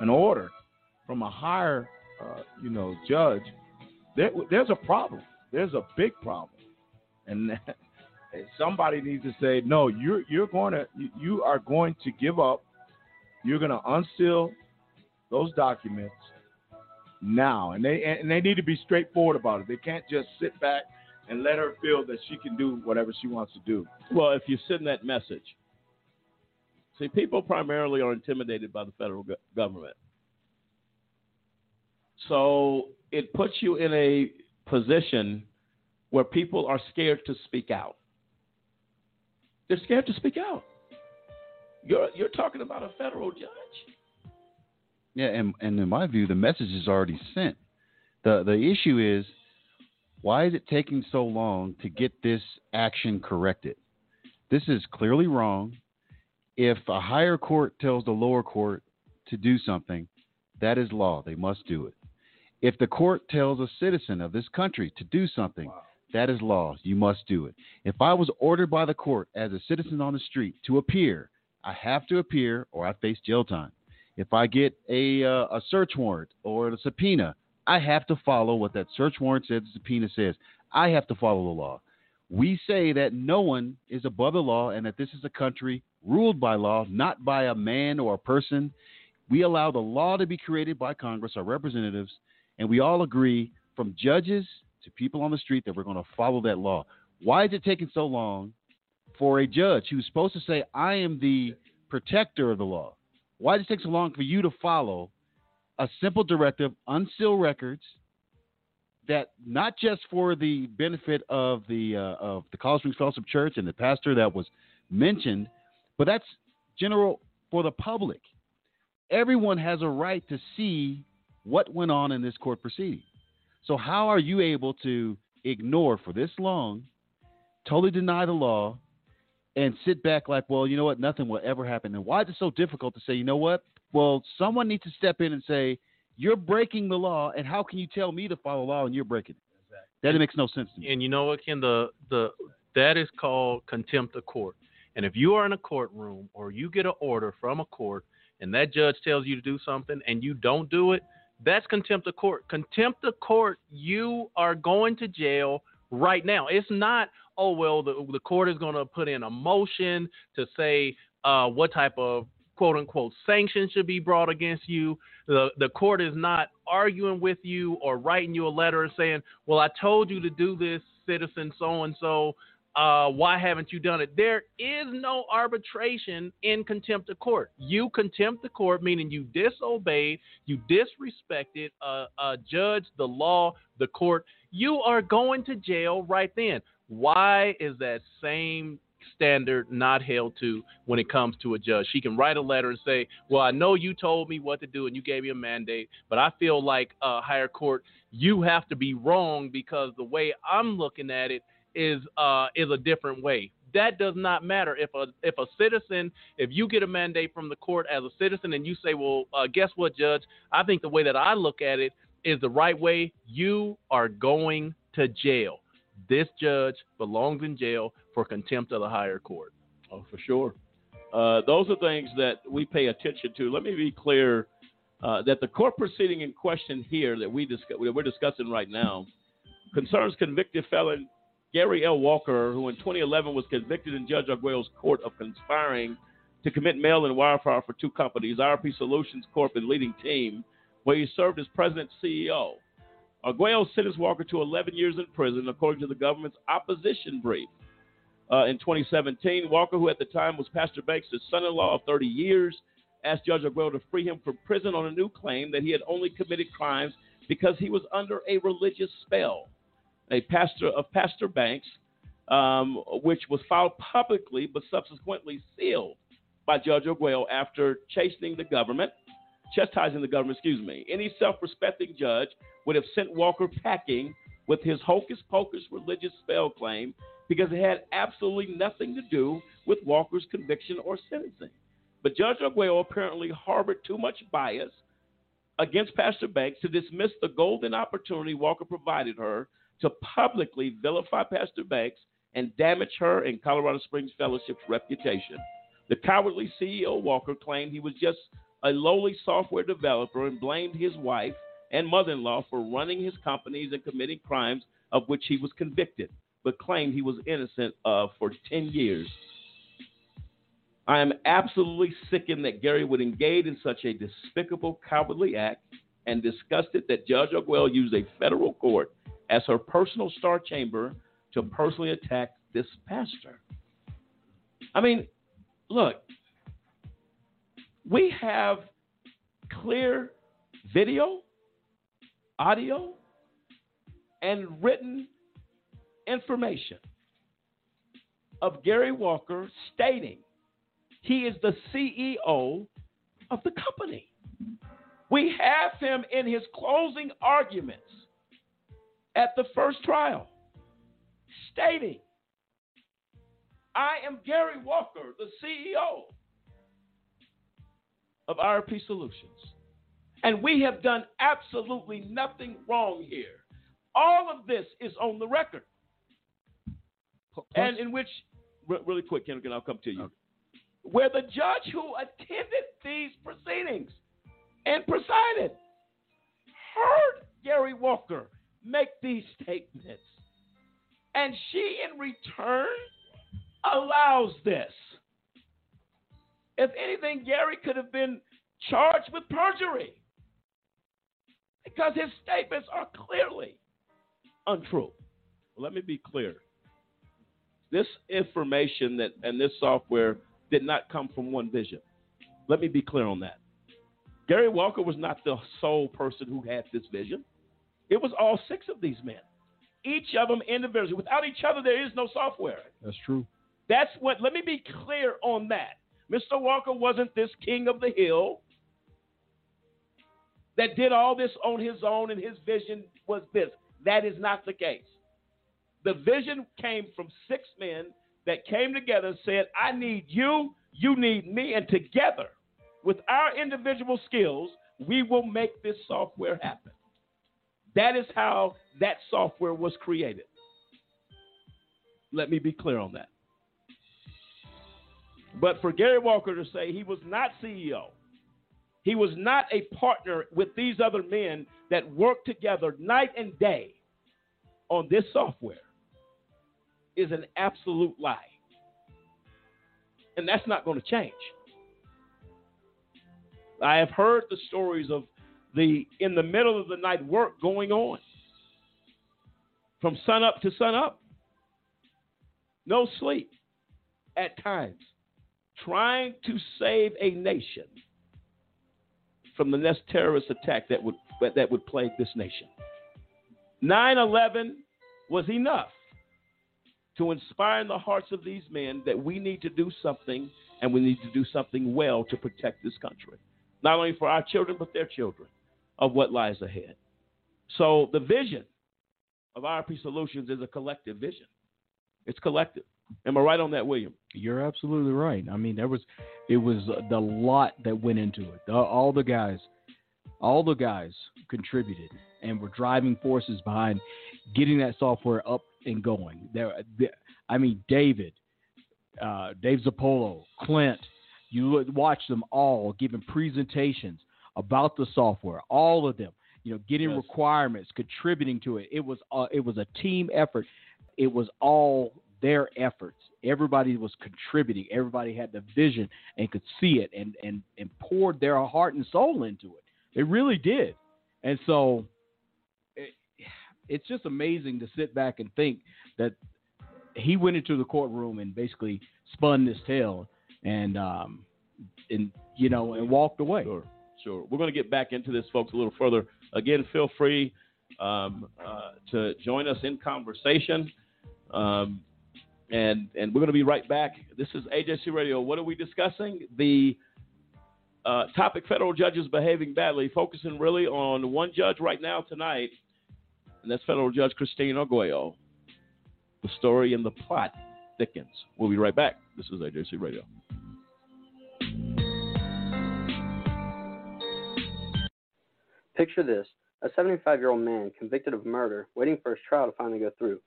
an order from a higher, uh, you know, judge, there, there's a problem. There's a big problem, and *laughs* somebody needs to say, no, you're you're going to you are going to give up. You're going to unseal those documents now, and they and they need to be straightforward about it. They can't just sit back and let her feel that she can do whatever she wants to do. Well, if you send that message, see, people primarily are intimidated by the federal go- government. So it puts you in a position where people are scared to speak out. They're scared to speak out. You're you're talking about a federal judge. Yeah, and and in my view, the message is already sent. the The issue is why is it taking so long to get this action corrected? This is clearly wrong. If a higher court tells the lower court to do something, that is law. They must do it. If the court tells a citizen of this country to do something, wow. that is law. You must do it. If I was ordered by the court as a citizen on the street to appear, I have to appear or I face jail time. If I get a, uh, a search warrant or a subpoena, I have to follow what that search warrant says, the subpoena says. I have to follow the law. We say that no one is above the law and that this is a country ruled by law, not by a man or a person. We allow the law to be created by Congress, our representatives, and we all agree from judges to people on the street that we're going to follow that law. Why is it taking so long for a judge who's supposed to say, I am the protector of the law? Why does it take so long for you to follow a simple directive, unseal records, that not just for the benefit of the uh, of the Colorado Springs Fellowship Church and the pastor that was mentioned, but that's general for the public. Everyone has a right to see what went on in this court proceeding. So how are you able to ignore for this long, totally deny the law, and sit back like, well, you know what, nothing will ever happen? And why is it so difficult to say, you know what, well, someone needs to step in and say, you're breaking the law, and how can you tell me to follow law and you're breaking it? Exactly. That makes no sense to me. And you know what, Ken? The the that is called contempt of court. And if you are in a courtroom or you get an order from a court and that judge tells you to do something and you don't do it, that's contempt of court. Contempt of court, you are going to jail right now. It's not, oh well, the the court is going to put in a motion to say uh, what type of quote unquote sanctions should be brought against you. The the court is not arguing with you or writing you a letter and saying, "Well, I told you to do this, citizen so and so. Uh, why haven't you done it?" There is no arbitration in contempt of court. You contempt the court, meaning you disobeyed, you disrespected a, a judge, the law, the court. You are going to jail right then. Why is that same standard not held to when it comes to a judge. She can write a letter and say, "Well, I know you told me what to do and you gave me a mandate, but I feel like uh, higher court, you have to be wrong because the way I'm looking at it is uh, is a different way." That does not matter if a if a citizen, if you get a mandate from the court as a citizen and you say, "Well, uh, guess what, judge? I think the way that I look at it is the right way." You are going to jail. This judge belongs in jail for contempt of the higher court. Oh, for sure. Uh, those are things that we pay attention to. Let me be clear uh, that the court proceeding in question here that we discuss, we're discussing right now concerns convicted felon Gary L. Walker, who in 2011 was convicted in Judge Arguello's court of conspiring to commit mail and wire fraud for two companies, IRP Solutions Corp. and Leading Team, where he served as president CEO. Arguello sentenced Walker to 11 years in prison, according to the government's opposition brief. Uh, in 2017, Walker, who at the time was Pastor Banks' son-in-law of 30 years, asked Judge Arguello to free him from prison on a new claim that he had only committed crimes because he was under a religious spell. A pastor of Pastor Banks, um, which was filed publicly but subsequently sealed by Judge Arguello after chastening the government, chastising the government, excuse me. Any self-respecting judge would have sent Walker packing with his hocus pocus religious spell claim because it had absolutely nothing to do with Walker's conviction or sentencing. But Judge Arguello apparently harbored too much bias against Pastor Banks to dismiss the golden opportunity Walker provided her to publicly vilify Pastor Banks and damage her and Colorado Springs Fellowship's reputation. The cowardly CEO Walker claimed he was just a lowly software developer and blamed his wife and mother in law for running his companies and committing crimes of which he was convicted, but claimed he was innocent of for 10 years. I am absolutely sickened that Gary would engage in such a despicable, cowardly act and disgusted that Judge Arguello used a federal court as her personal star chamber to personally attack this pastor. I mean, look, we have clear video, audio, and written information of Gary Walker stating he is the CEO of the company. We have him in his closing arguments at the first trial stating, I am Gary Walker, the CEO of IRP Solutions. And we have done absolutely nothing wrong here. All of this is on the record. Plus, and in which, really quick, Ken, I'll come to you. Okay. Where the judge who attended these proceedings and presided heard Gary Walker make these statements. And she, in return, allows this. If anything, Gary could have been charged with perjury because his statements are clearly untrue. Let me be clear. This information that and this software did not come from one vision. Let me be clear on that. Gary Walker was not the sole person who had this vision. It was all six of these men, each of them individually. Without each other, there is no software. That's true. That's what, let me be clear on that. Mr. Walker wasn't this king of the hill that did all this on his own and his vision was this. That is not the case. The vision came from six men that came together and said, I need you, you need me, and together, with our individual skills, we will make this software happen. That is how that software was created. Let me be clear on that. But for Gary Walker to say he was not CEO, he was not a partner with these other men that worked together night and day on this software is an absolute lie. And that's not going to change. I have heard the stories of the in the middle of the night work going on from sun up to sun up. No sleep at times, trying to save a nation from the next terrorist attack that would that would plague this nation. 9/11 was enough to inspire in the hearts of these men that we need to do something and we need to do something well to protect this country, not only for our children, but their children, of what lies ahead. So the vision of IRP Solutions is a collective vision. It's collective. Am I right on that, William? You're absolutely right. I mean, there was it was the lot that went into it. The, all the guys, all the guys contributed and were driving forces behind getting that software up and going. There, I mean, David, uh, Dave Zirpolo, Clint. You watch them all giving presentations about the software. All of them, you know, getting yes. requirements, contributing to it. It was uh, it was a team effort. It was all their efforts. Everybody was contributing. Everybody had the vision and could see it and, and, and poured their heart and soul into it. They really did. And so it, it's just amazing to sit back and think that he went into the courtroom and basically spun this tale and um and you know and walked away. Sure, sure. We're going to get back into this, folks, a little further. Again, feel free um, uh, to join us in conversation. Um, and and we're going to be right back. This is AJC Radio. What are we discussing? The uh, topic: federal judges behaving badly, focusing really on one judge right now tonight, and that's Federal Judge Christine Arguello. The story and the plot thickens. We'll be right back. This is AJC Radio. Picture this a 75 year old man convicted of murder, waiting for his trial to finally go through.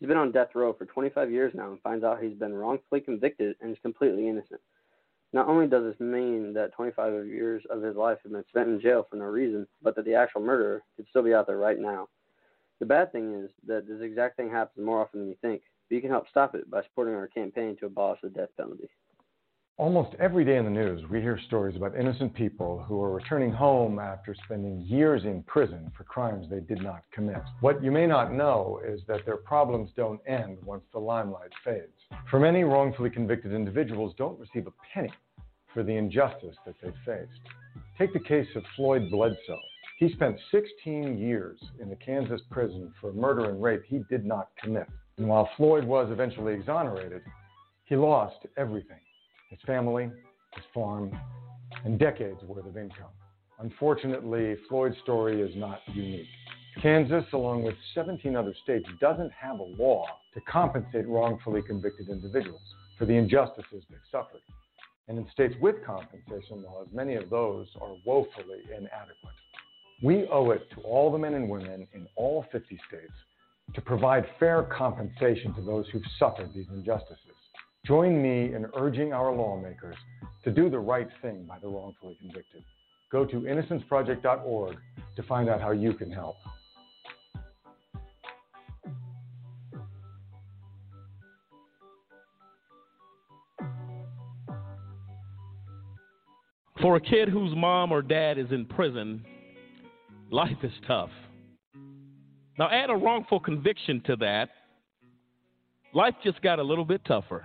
He's been on death row for 25 years now and finds out he's been wrongfully convicted and is completely innocent. Not only does this mean that 25 years of his life have been spent in jail for no reason, but that the actual murderer could still be out there right now. The bad thing is that this exact thing happens more often than you think, but you can help stop it by supporting our campaign to abolish the death penalty. Almost every day in the news, we hear stories about innocent people who are returning home after spending years in prison for crimes they did not commit. What you may not know is that their problems don't end once the limelight fades. For many wrongfully convicted individuals don't receive a penny for the injustice that they faced. Take the case of Floyd Bledsoe. He spent 16 years in the Kansas prison for murder and rape he did not commit. And while Floyd was eventually exonerated, he lost everything his family, his farm, and decades worth of income. Unfortunately, Floyd's story is not unique. Kansas, along with 17 other states, doesn't have a law to compensate wrongfully convicted individuals for the injustices they've suffered. And in states with compensation laws, many of those are woefully inadequate. We owe it to all the men and women in all 50 states to provide fair compensation to those who've suffered these injustices. Join me in urging our lawmakers to do the right thing by the wrongfully convicted. Go to innocenceproject.org to find out how you can help. For a kid whose mom or dad is in prison, life is tough. Now, add a wrongful conviction to that, life just got a little bit tougher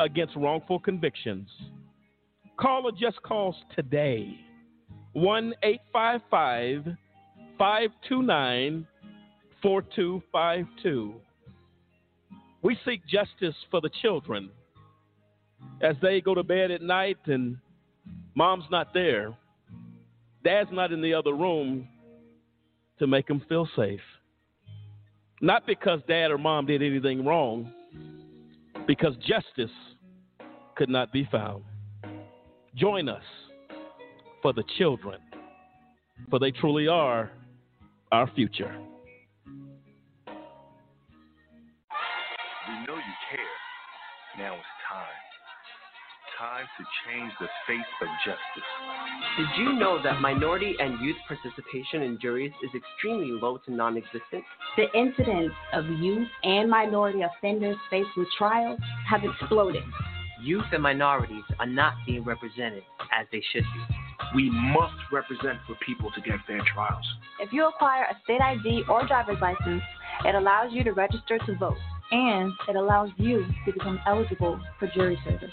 against wrongful convictions. Call a just cause today. 1 855 529 4252. We seek justice for the children as they go to bed at night and mom's not there, dad's not in the other room to make them feel safe. Not because dad or mom did anything wrong, because justice could not be found. Join us for the children, for they truly are our future. We know you care. Now it's time. time to change the face of justice. Did you know that minority and youth participation in juries is extremely low to non existent? The incidence of youth and minority offenders faced with trials have exploded. Youth and minorities are not being represented as they should be. We must represent for people to get fair trials. If you acquire a state ID or driver's license, it allows you to register to vote, and it allows you to become eligible for jury service.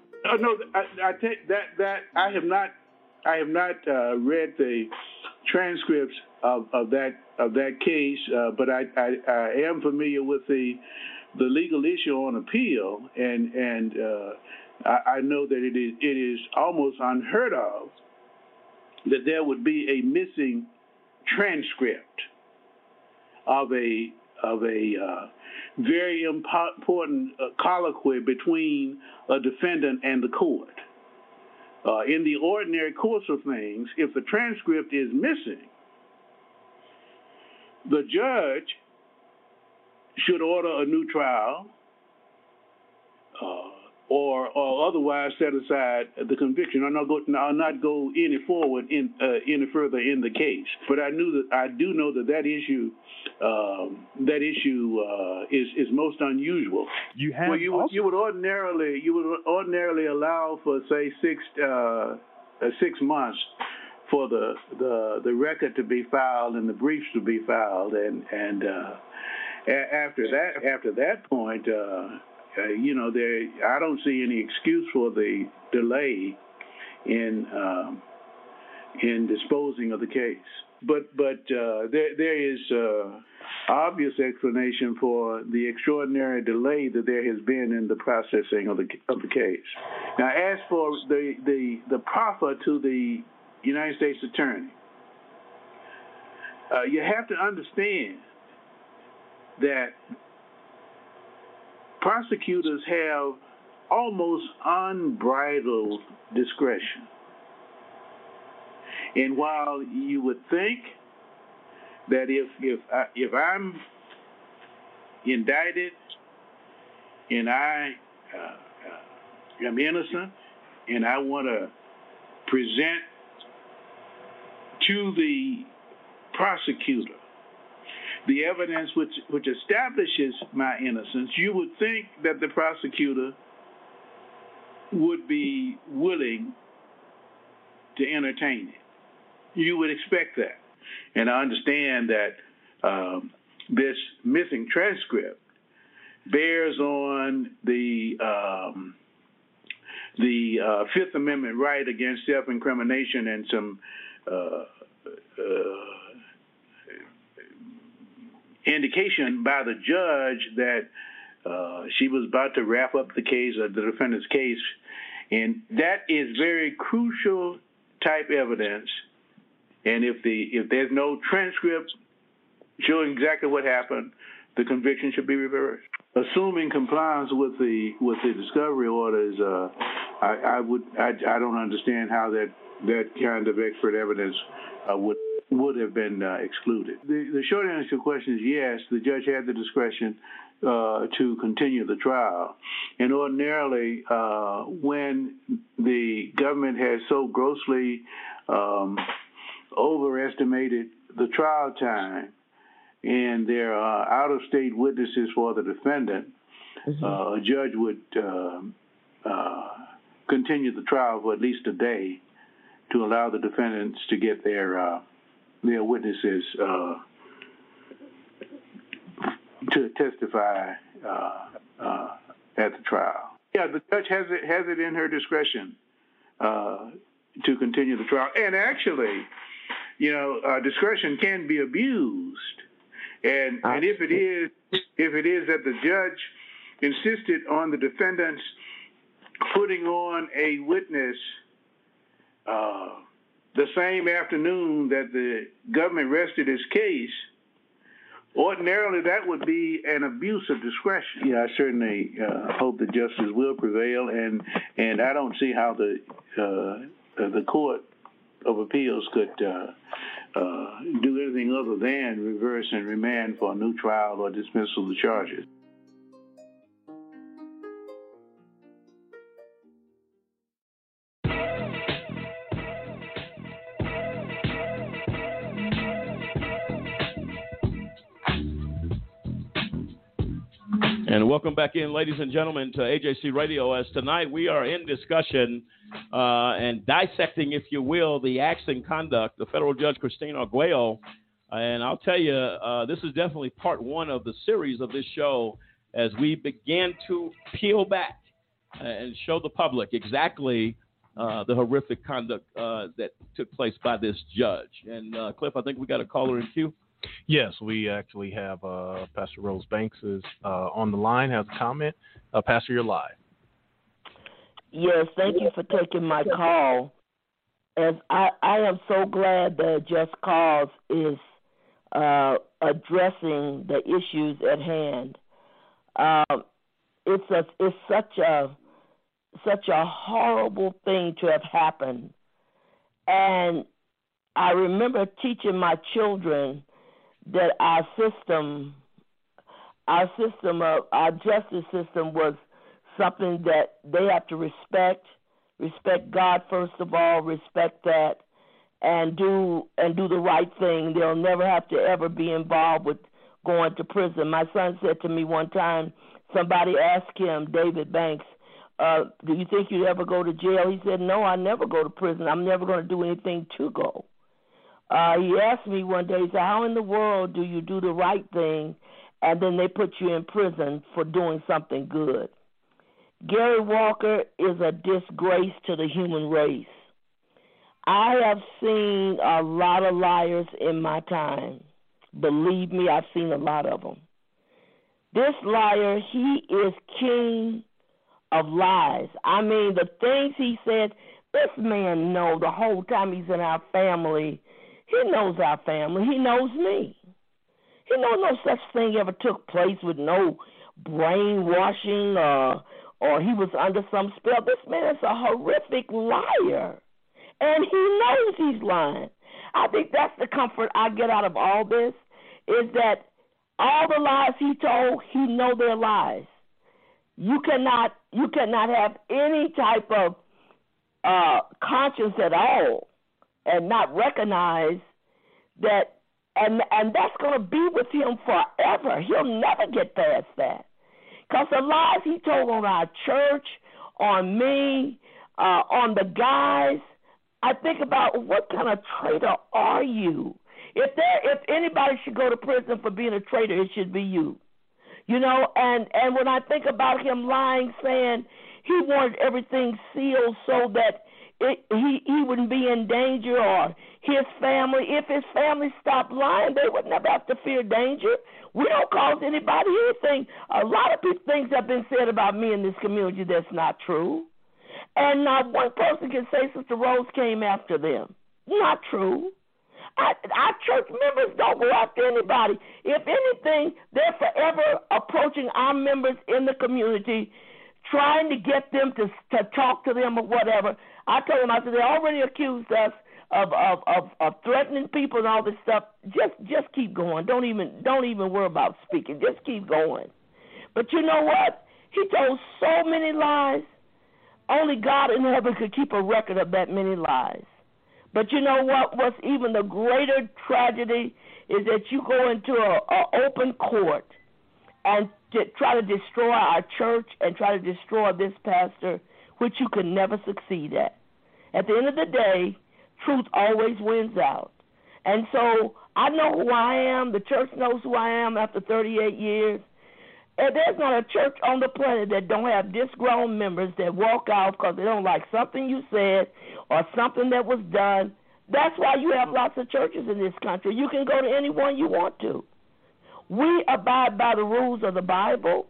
uh, no, I, I take that that I have not, I have not uh, read the transcripts of, of that of that case, uh, but I, I, I am familiar with the the legal issue on appeal, and and uh, I, I know that it is it is almost unheard of that there would be a missing transcript of a of a uh, very important uh, colloquy between a defendant and the court. Uh, in the ordinary course of things, if the transcript is missing, the judge should order a new trial uh, or, or otherwise set aside the conviction or not go, or not go any forward in uh, any further in the case. But I knew that I do know that that issue um, that issue uh, is is most unusual. You have well, you would, you would ordinarily you would ordinarily allow for say six uh, six months for the, the the record to be filed and the briefs to be filed and and uh, after that after that point uh, you know, there I don't see any excuse for the delay in um, in disposing of the case. But but uh, there there is uh, obvious explanation for the extraordinary delay that there has been in the processing of the of the case. Now, as for the the the proffer to the United States Attorney, uh, you have to understand that prosecutors have almost unbridled discretion. And while you would think that if if I, if I'm indicted and I uh, am innocent and I want to present to the prosecutor the evidence which, which establishes my innocence, you would think that the prosecutor would be willing to entertain it. You would expect that. And I understand that um, this missing transcript bears on the um, the uh, Fifth Amendment right against self-incrimination and some uh, uh, indication by the judge that uh, she was about to wrap up the case, uh, the defendant's case, and that is very crucial type evidence. And if the if there's no transcript showing exactly what happened, the conviction should be reversed. Assuming compliance with the with the discovery orders, uh, I, I, would I, I don't understand how that that kind of expert evidence uh, would would have been uh, excluded. The, the, short answer to the question is yes, the judge had the discretion uh, to continue the trial. And ordinarily, uh, when the government has so grossly um, overestimated the trial time and there are out of state witnesses for the defendant, mm-hmm. Uh, a judge would um, uh, continue the trial for at least a day to allow the defendants to get their uh, their witnesses uh, to testify uh, uh, at the trial. Yeah, the judge has it has it in her discretion uh, to continue the trial, and actually, you know, uh, discretion can be abused, and and if it is if it is that the judge insisted on the defendants putting on a witness uh, the same afternoon that the government rested its case, ordinarily that would be an abuse of discretion. Yeah, I certainly uh, hope that justice will prevail, and and I don't see how the uh, the court of appeals could uh, uh, do anything other than reverse and remand for a new trial or dismissal of the charges. Welcome back in, ladies and gentlemen, to AJC Radio. As tonight we are in discussion uh, and dissecting, if you will, the acts and conduct of federal judge Christine Arguello. And I'll tell you, uh, this is definitely part one of the series of this show as we begin to peel back and show the public exactly uh, the horrific conduct uh, that took place by this judge. And uh, Cliff, I think we got a caller in queue. Yes, we actually have uh, Pastor Rose Banks is uh, on the line, has a comment. Uh, Pastor, you're live. Yes, thank you for taking my call. As I, I am so glad that Just Cause is uh, addressing the issues at hand. Um, it's a it's such a such a horrible thing to have happened, and I remember teaching my children that our system, our system of our justice system was something that they have to respect. Respect God first of all. Respect that, and do and do the right thing. They'll never have to ever be involved with going to prison. My son said to me one time, somebody asked him, David Banks, uh, do you think you'd ever go to jail? He said, No, I never go to prison. I'm never going to do anything to go. Uh, he asked me one day, he said, How in the world do you do the right thing and then they put you in prison for doing something good? Gary Walker is a disgrace to the human race. I have seen a lot of liars in my time. Believe me, I've seen a lot of them. This liar, he is king of lies. I mean, the things he said, this man know the whole time he's in our family he knows our family. He knows me. He knows no such thing ever took place with no brainwashing or or he was under some spell. This man is a horrific liar. And he knows he's lying. I think that's the comfort I get out of all this is that all the lies he told, he know they're lies. You cannot you cannot have any type of uh conscience at all and not recognize that and and that's going to be with him forever. He'll never get past that. Because the lies he told on our church, on me, uh, on the guys, I think about what kind of traitor are you? If there, if anybody should go to prison for being a traitor, it should be you. You know, and and when I think about him lying, saying he wanted everything sealed so that it, he he wouldn't be in danger or his family. If his family stopped lying, they would never have to fear danger. We don't cause anybody anything. A lot of things have been said about me in this community that's not true. And not one person can say Sister Rose came after them. Not true. Our church members don't go after anybody. If anything, they're forever approaching our members in the community, trying to get them to to talk to them or whatever. I told them, I said, they already accused us of, of of of threatening people and all this stuff. Just just keep going. Don't even don't even worry about speaking. Just keep going. But you know what? He told so many lies. Only God in heaven could keep a record of that many lies. But you know what? What's even the greater tragedy is that you go into a, a open court and to try to destroy our church and try to destroy this pastor, which you can never succeed at. At the end of the day, truth always wins out. And so I know who I am. The church knows who I am after 38 years. And there's not a church on the planet that don't have disgruntled members that walk out because they don't like something you said or something that was done. That's why you have lots of churches in this country. You can go to any one you want to. We abide by the rules of the Bible,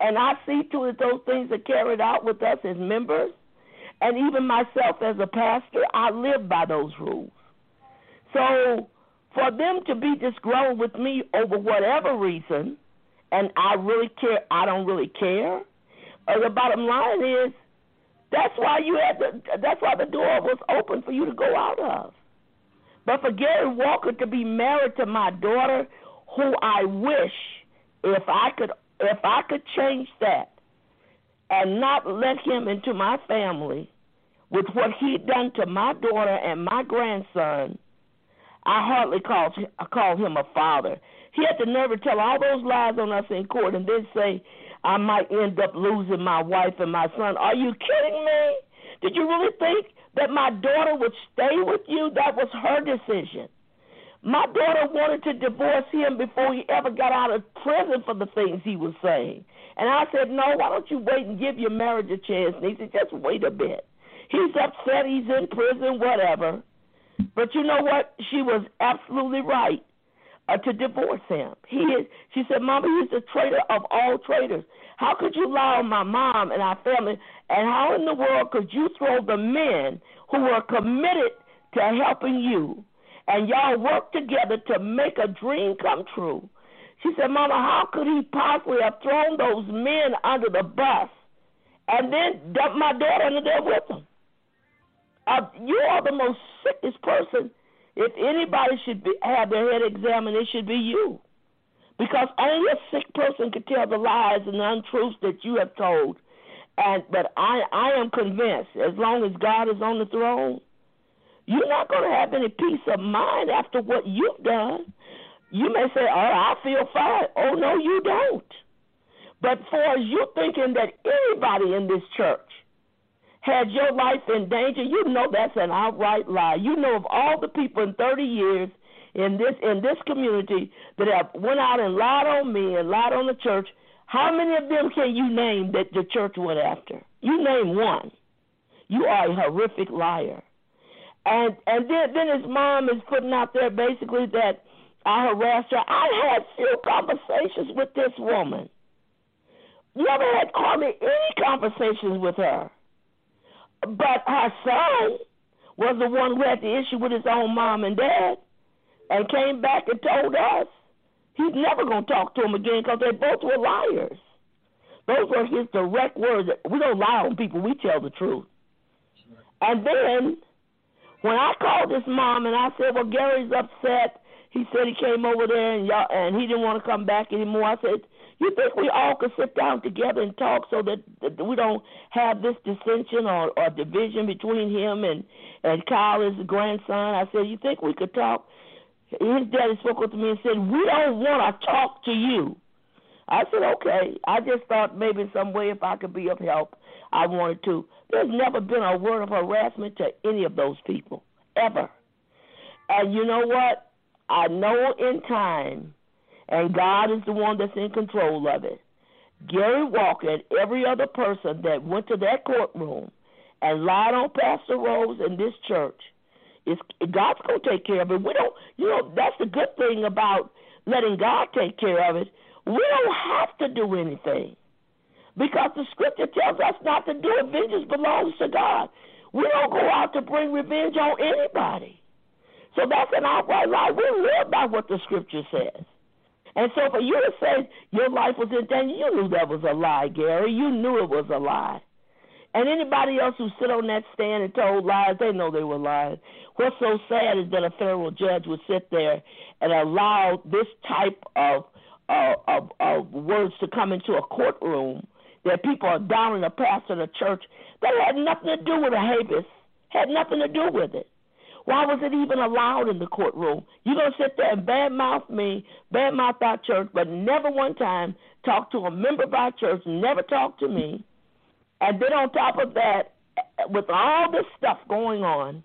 and I see to it those things are carried out with us as members. And even myself as a pastor, I live by those rules. So for them to be disgruntled with me over whatever reason, and I really care, I don't really care. Uh, the bottom line is that's why you had the, that's why the door was open for you to go out of. But for Gary Walker to be married to my daughter, who I wish if I could if I could change that and not let him into my family with what he'd done to my daughter and my grandson, I hardly call I call him a father. He had to tell all those lies on us in court and then say I might end up losing my wife and my son. Are you kidding me? Did you really think that my daughter would stay with you? That was her decision. My daughter wanted to divorce him before he ever got out of prison for the things he was saying. And I said, No, why don't you wait and give your marriage a chance? And he said, Just wait a bit. He's upset, he's in prison, whatever. But you know what? She was absolutely right uh, to divorce him. He is, she said, Mama, he's the traitor of all traitors. How could you lie on my mom and our family? And how in the world could you throw the men who were committed to helping you and y'all work together to make a dream come true? She said, Mama, how could he possibly have thrown those men under the bus and then dumped my daughter under there with him? Uh, you are the most sickest person. If anybody should be, have their head examined, it should be you. Because only a sick person could tell the lies and the untruths that you have told. And but I I am convinced, as long as God is on the throne, you're not going to have any peace of mind after what you've done. You may say, "Oh, I feel fine." Oh no, you don't. But for as you thinking that anybody in this church had your life in danger, you know that's an outright lie. You know of all the people in 30 years in this in this community that have went out and lied on me and lied on the church, how many of them can you name that the church went after? You name one. You are a horrific liar. And and then then his mom is putting out there basically that I harassed her. I had few conversations with this woman. Never had hardly any conversations with her. But her son was the one who had the issue with his own mom and dad and came back and told us he's never to talk to him again because they both were liars. Those were his direct words. We don't lie on people, we tell the truth. And then when I called his mom and I said, Well, Gary's upset, he said he came over there and y'all and he didn't want to come back anymore. I said, you think we all could sit down together and talk so that, that we don't have this dissension or, or division between him and and Kyle, his grandson? I said, you think we could talk? His daddy spoke up to me and said, we don't want to talk to you. I said, okay. I just thought maybe in some way if I could be of help, I wanted to. There's never been a word of harassment to any of those people, ever. And you know what? I know in time and God is the one that's in control of it. Gary Walker and every other person that went to that courtroom and lied on Pastor Rose in this church, is God's gonna take care of it. We don't, you know, that's the good thing about letting God take care of it. We don't have to do anything because the Scripture tells us not to do it. Vengeance belongs to God. We don't go out to bring revenge on anybody. So that's an outright lie. We live by what the Scripture says. And so for you to say your life was in danger, you knew that was a lie, Gary. You knew it was a lie. And anybody else who sit on that stand and told lies, they know they were lying. What's so sad is that a federal judge would sit there and allow this type of uh, of, of words to come into a courtroom that people are downing a pastor of the church that had nothing to do with a habeas, had nothing to do with it. Why was it even allowed in the courtroom? You're going to sit there and badmouth me, badmouth our church, but never one time talk to a member of our church, never talk to me. And then on top of that, with all this stuff going on,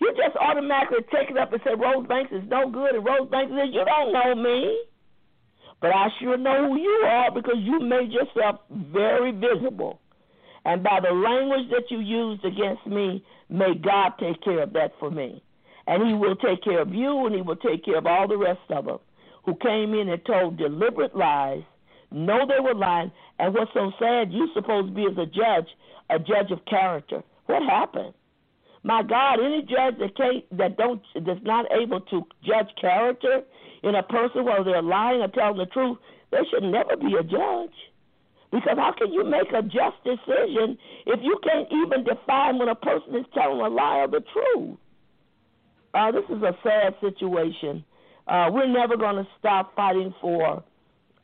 you just automatically take it up and say Rose Banks is no good, and Rose Banks says you don't know me, but I sure know who you are because you made yourself very visible. And by the language that you used against me, may God take care of that for me. And He will take care of you, and He will take care of all the rest of them who came in and told deliberate lies, know they were lying. And what's so sad, you're supposed to be as a judge, a judge of character. What happened? My God, any judge that can't, that don't that's not able to judge character in a person whether they're lying or telling the truth, they should never be a judge. Because how can you make a just decision if you can't even define when a person is telling a lie or the truth? Uh, this is a sad situation. Uh, we're never going to stop fighting for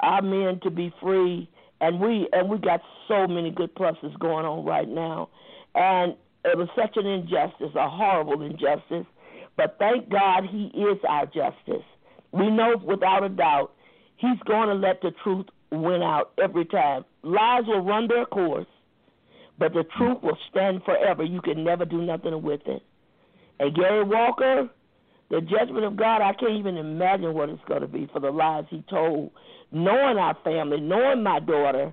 our men to be free, and we and we got so many good pluses going on right now. And it was such an injustice, a horrible injustice. But thank God He is our justice. We know without a doubt He's going to let the truth win out every time. Lies will run their course, but the truth will stand forever. You can never do nothing with it. And Gary Walker, the judgment of God, I can't even imagine what it's going to be for the lies he told, knowing our family, knowing my daughter,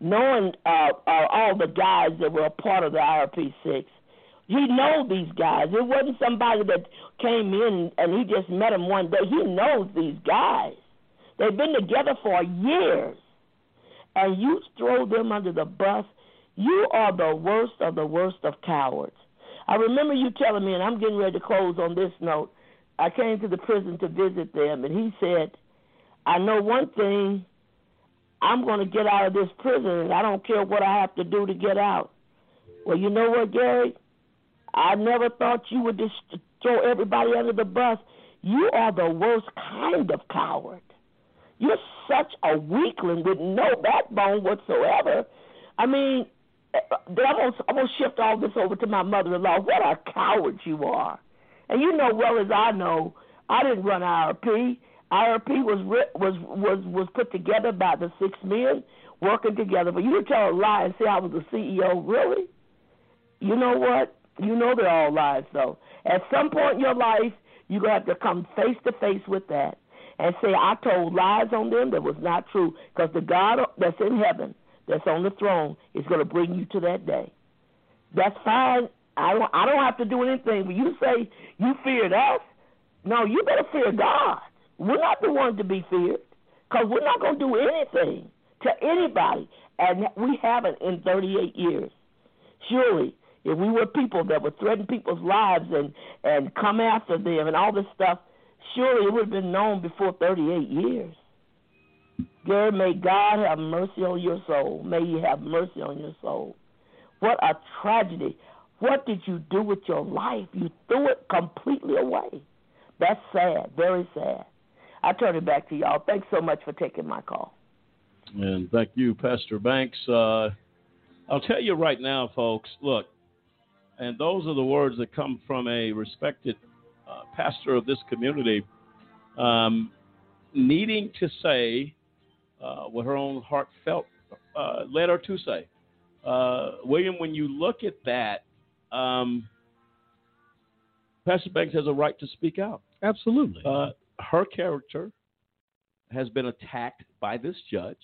knowing uh, uh, all the guys that were a part of the IRP six. He knows these guys. It wasn't somebody that came in and he just met them one day. He knows these guys. They've been together for years. And you throw them under the bus. You are the worst of the worst of cowards. I remember you telling me, and I'm getting ready to close on this note. I came to the prison to visit them, and he said, I know one thing I'm going to get out of this prison, and I don't care what I have to do to get out. Well, you know what, Gary? I never thought you would just throw everybody under the bus. You are the worst kind of coward. You're such a weakling with no backbone whatsoever. I mean, eh, I'm gonna, I'm gonna shift all this over to my mother-in-law. What a coward you are! And you know well as I know, I didn't run IRP. IRP was was was was put together by the six men working together. But you tell a lie and say I was the CEO, really? You know what? You know they're all lies, though. At some point in your life, you're gonna have to come face to face with that and say I told lies on them that was not true. Because the God that's in heaven, that's on the throne, is going to bring you to that day. That's fine. I don't. I don't have to do anything. When you say you feared us, no, you better fear God. We're not the ones to be feared because we're not going to do anything to anybody, and we haven't in 38 years. Surely, if we were people that would threaten people's lives and and come after them and all this stuff, surely it would have been known before 38 years. Gary, may God have mercy on your soul. May He have mercy on your soul. What a tragedy. What did you do with your life? You threw it completely away. That's sad, very sad. I turn it back to y'all. Thanks so much for taking my call. And thank you, Pastor Banks. Uh, I'll tell you right now, folks, look, and those are the words that come from a respected uh, pastor of this community, um, needing to say uh, what her own heart felt uh, led her to say. Uh, William, when you look at that, um, Pastor Banks has a right to speak out. Absolutely. Uh, her character has been attacked by this judge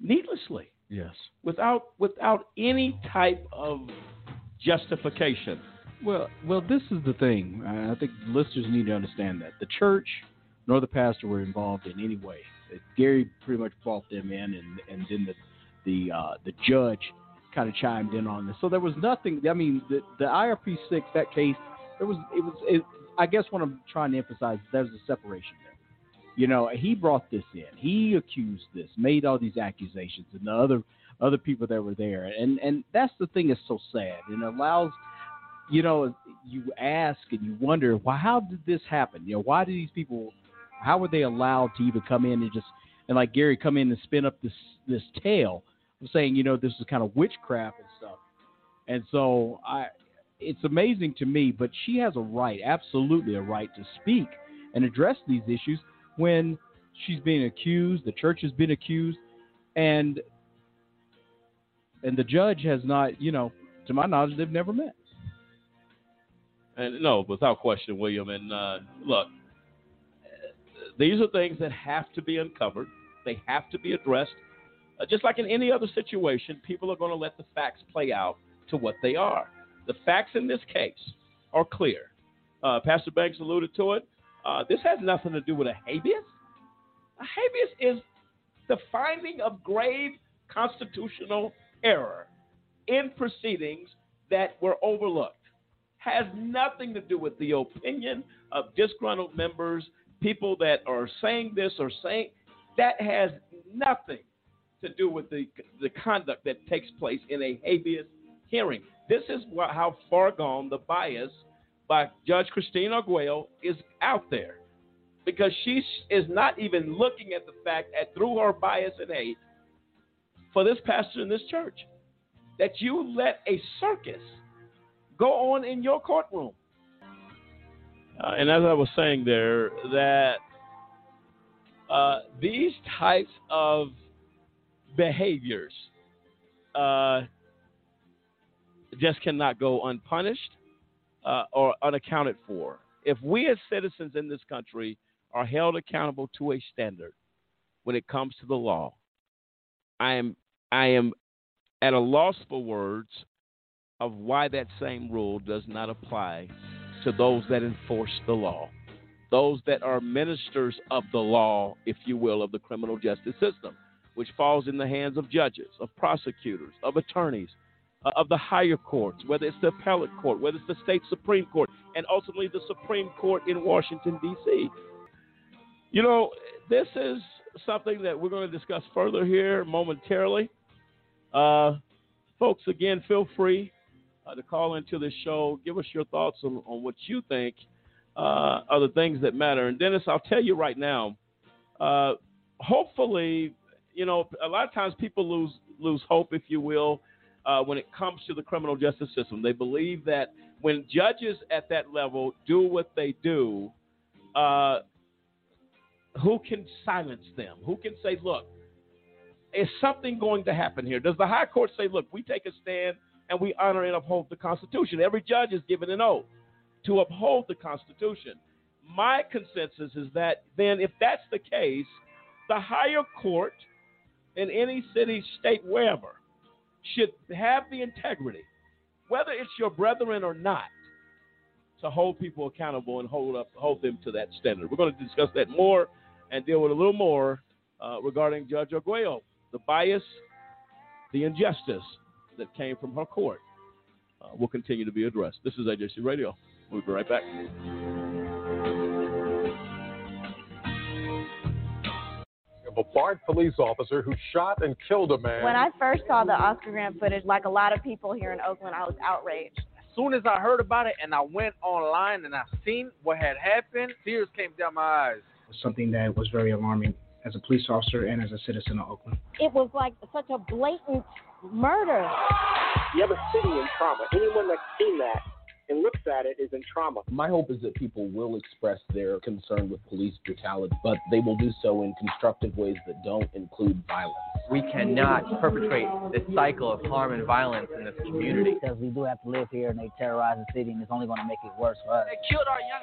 needlessly. Yes. Without without any type of justification. Well, well, this is the thing. I think listeners need to understand that the church nor the pastor were involved in any way. Gary pretty much brought them in, and and then the the uh, the judge kind of chimed in on this. So there was nothing. I mean, the the IRP six that case, there was it was. It, I guess what I'm trying to emphasize there's a separation there. You know, he brought this in. He accused this, made all these accusations, and the other other people that were there, and and that's the thing that's so sad. And it allows, you know, you ask and you wonder, why? How did this happen? You know, why did these people? How were they allowed to even come in and just and like Gary come in and spin up this this tale of saying, you know, this is kind of witchcraft and stuff. And so I, it's amazing to me, but she has a right, absolutely a right to speak and address these issues when she's being accused, the church has been accused, and and the judge has not, you know, to my knowledge, they've never met. And no, without question, William. And uh, look, these are things that have to be uncovered. They have to be addressed. Uh, just like in any other situation, people are going to let the facts play out to what they are. The facts in this case are clear. Uh, Pastor Banks alluded to it. Uh, this has nothing to do with a habeas. A habeas is the finding of grave constitutional error in proceedings that were overlooked. Has nothing to do with the opinion of disgruntled members, people that are saying this or saying that has nothing to do with the the conduct that takes place in a habeas hearing. This is what, how far gone the bias by Judge Christine Arguello is out there, because she is not even looking at the fact that through her bias and hate for this pastor in this church, that you let a circus go on in your courtroom. Uh, and as I was saying there, that uh, these types of behaviors uh, just cannot go unpunished uh, or unaccounted for. If we as citizens in this country are held accountable to a standard when it comes to the law, I am I am at a loss for words of why that same rule does not apply to those that enforce the law, those that are ministers of the law, if you will, of the criminal justice system, which falls in the hands of judges, of prosecutors, of attorneys, of the higher courts, whether it's the appellate court, whether it's the state Supreme Court, and ultimately the Supreme Court in Washington, D.C. You know, this is something that we're going to discuss further here momentarily. Uh, folks, again, feel free uh, to call into the show. Give us your thoughts on, on what you think uh, are the things that matter. And Dennis, I'll tell you right now. Uh, hopefully, you know, a lot of times people lose lose hope, if you will, uh, when it comes to the criminal justice system. They believe that when judges at that level do what they do, uh, who can silence them? Who can say, look, is something going to happen here? Does the High Court say, look, we take a stand and we honor and uphold the Constitution? Every judge is given an oath to uphold the Constitution. My consensus is that then, if that's the case, the higher court in any city, state, wherever, should have the integrity, whether it's your brethren or not, to hold people accountable and hold up hold them to that standard. We're going to discuss that more and deal with a little more uh, regarding Judge Arguello, the bias, the injustice that came from her court. Uh, will continue to be addressed. This is AJC Radio. We'll be right back. A BART police officer who shot and killed a man. When I first saw the Oscar Grant footage, like a lot of people here in Oakland, I was outraged. As soon as I heard about it and I went online and I seen what had happened, tears came down my eyes. It was something that was very alarming as a police officer and as a citizen of Oakland. It was like such a blatant murder. You have a city in trauma. Anyone that's seen that and looks at it is in trauma. My hope is that people will express their concern with police brutality, but they will do so in constructive ways that don't include violence. We cannot perpetrate this cycle of harm and violence in this community. Because we do have to live here and they terrorize the city and it's only going to make it worse for us. They killed our young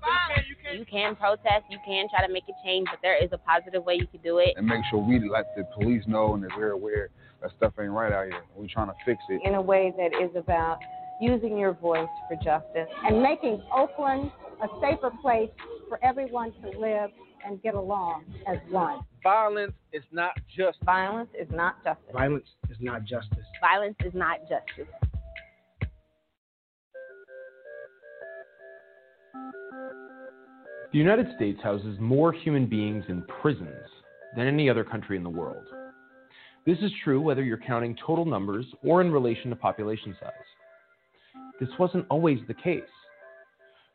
black You can protest, you can try to make a change, but there is a positive way you can do it. And make sure we let the police know and that we're aware that stuff ain't right out here. We're trying to fix it. In a way that is about using your voice for justice and making Oakland a safer place for everyone to live and get along as one. Violence is not just violence is not justice. Violence is not justice. Violence is not justice. The United States houses more human beings in prisons than any other country in the world. This is true whether you're counting total numbers or in relation to population size. This wasn't always the case.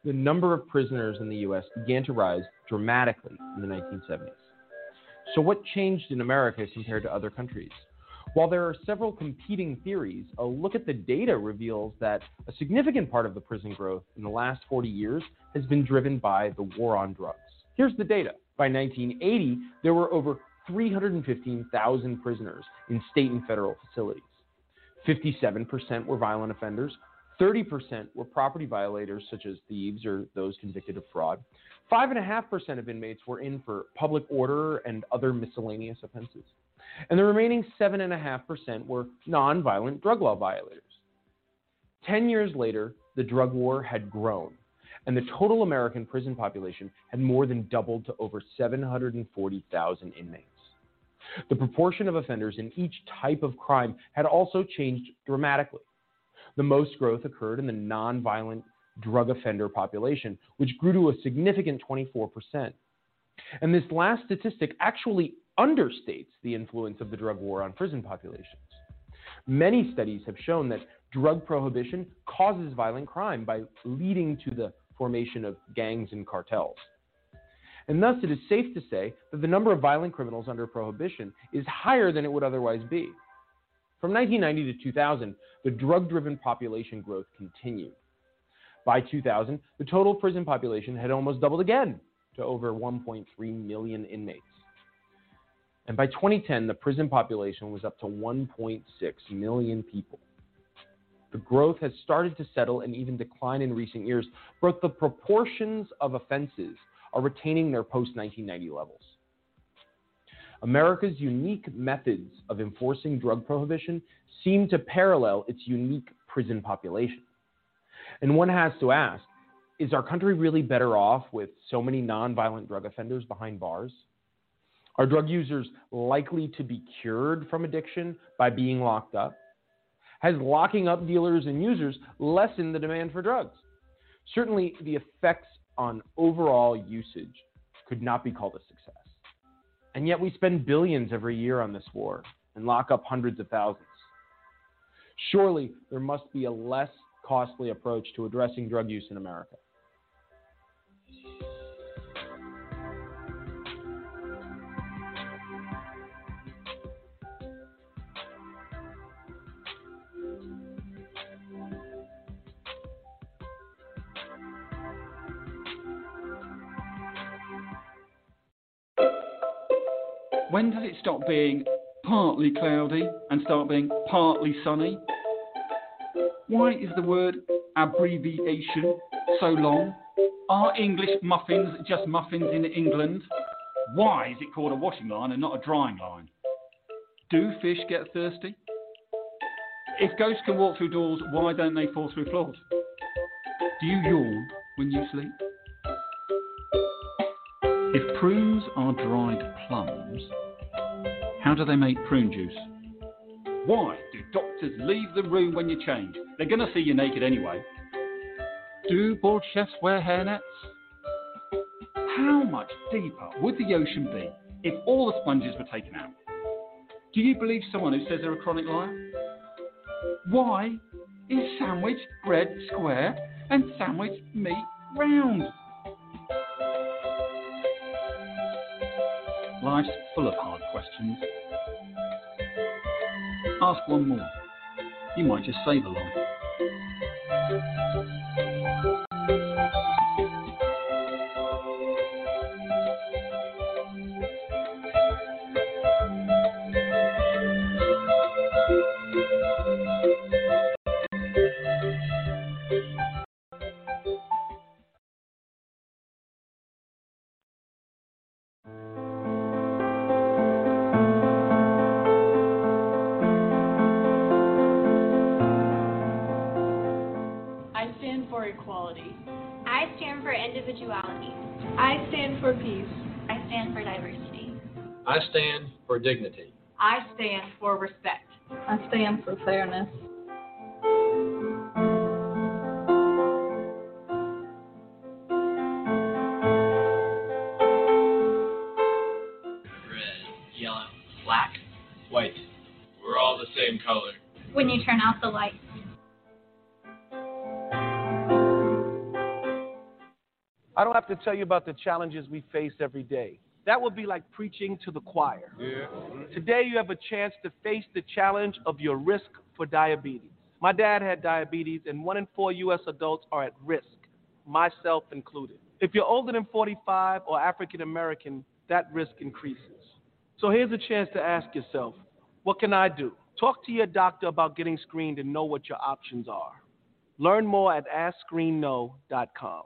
The number of prisoners in the U.S. began to rise dramatically in the 1970s. So, what changed in America compared to other countries? While there are several competing theories, a look at the data reveals that a significant part of the prison growth in the last 40 years has been driven by the war on drugs. Here's the data. By 1980, there were over 315,000 prisoners in state and federal facilities. 57% were violent offenders, 30% were property violators, such as thieves or those convicted of fraud. 5.5% of inmates were in for public order and other miscellaneous offenses. And the remaining 7.5% were nonviolent drug law violators. Ten years later, the drug war had grown, and the total American prison population had more than doubled to over 740,000 inmates. The proportion of offenders in each type of crime had also changed dramatically. The most growth occurred in the nonviolent drug offender population, which grew to a significant 24%. And this last statistic actually understates the influence of the drug war on prison populations. Many studies have shown that drug prohibition causes violent crime by leading to the formation of gangs and cartels. And thus, it is safe to say that the number of violent criminals under prohibition is higher than it would otherwise be. From 1990 to 2000, the drug driven population growth continued. By 2000, the total prison population had almost doubled again to over 1.3 million inmates. And by 2010, the prison population was up to 1.6 million people. The growth has started to settle and even decline in recent years, but the proportions of offenses are retaining their post 1990 levels. America's unique methods of enforcing drug prohibition seem to parallel its unique prison population. And one has to ask is our country really better off with so many nonviolent drug offenders behind bars? Are drug users likely to be cured from addiction by being locked up? Has locking up dealers and users lessened the demand for drugs? Certainly, the effects on overall usage could not be called a success. And yet, we spend billions every year on this war and lock up hundreds of thousands. Surely, there must be a less costly approach to addressing drug use in America. When does it stop being partly cloudy and start being partly sunny? Why is the word abbreviation so long? Are English muffins just muffins in England? Why is it called a washing line and not a drying line? Do fish get thirsty? If ghosts can walk through doors, why don't they fall through floors? Do you yawn when you sleep? If prunes are dried plums, how do they make prune juice? Why do doctors leave the room when you change? They're going to see you naked anyway. Do board chefs wear hairnets? How much deeper would the ocean be if all the sponges were taken out? Do you believe someone who says they're a chronic liar? Why is sandwich bread square and sandwich meat round? Life's full of hard questions. Ask one more. You might just save a life. For fairness. Red, yellow, black, white. We're all the same color. When you turn out the lights. I don't have to tell you about the challenges we face every day. That would be like preaching to the choir. Today, you have a chance to face the challenge of your risk for diabetes. My dad had diabetes, and one in four U.S. adults are at risk, myself included. If you're older than 45 or African American, that risk increases. So here's a chance to ask yourself what can I do? Talk to your doctor about getting screened and know what your options are. Learn more at AskScreenKnow.com.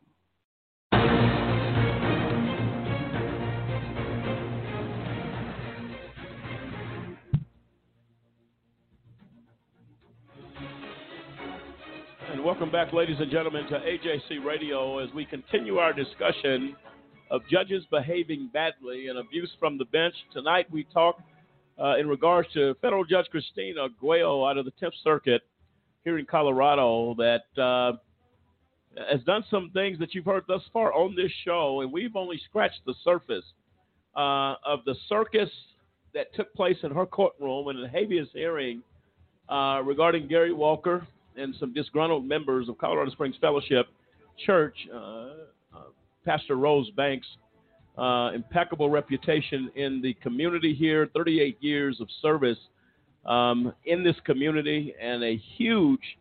And welcome back, ladies and gentlemen, to AJC Radio as we continue our discussion of judges behaving badly and abuse from the bench. Tonight we talk uh, in regards to federal judge Christina Arguello out of the 10th Circuit here in Colorado that uh, has done some things that you've heard thus far on this show, and we've only scratched the surface uh, of the circus that took place in her courtroom in a habeas hearing uh, regarding Gary Walker and some disgruntled members of Colorado Springs Fellowship Church. Uh, uh, Pastor Rose Banks, uh, impeccable reputation in the community here, 38 years of service um, in this community, and a huge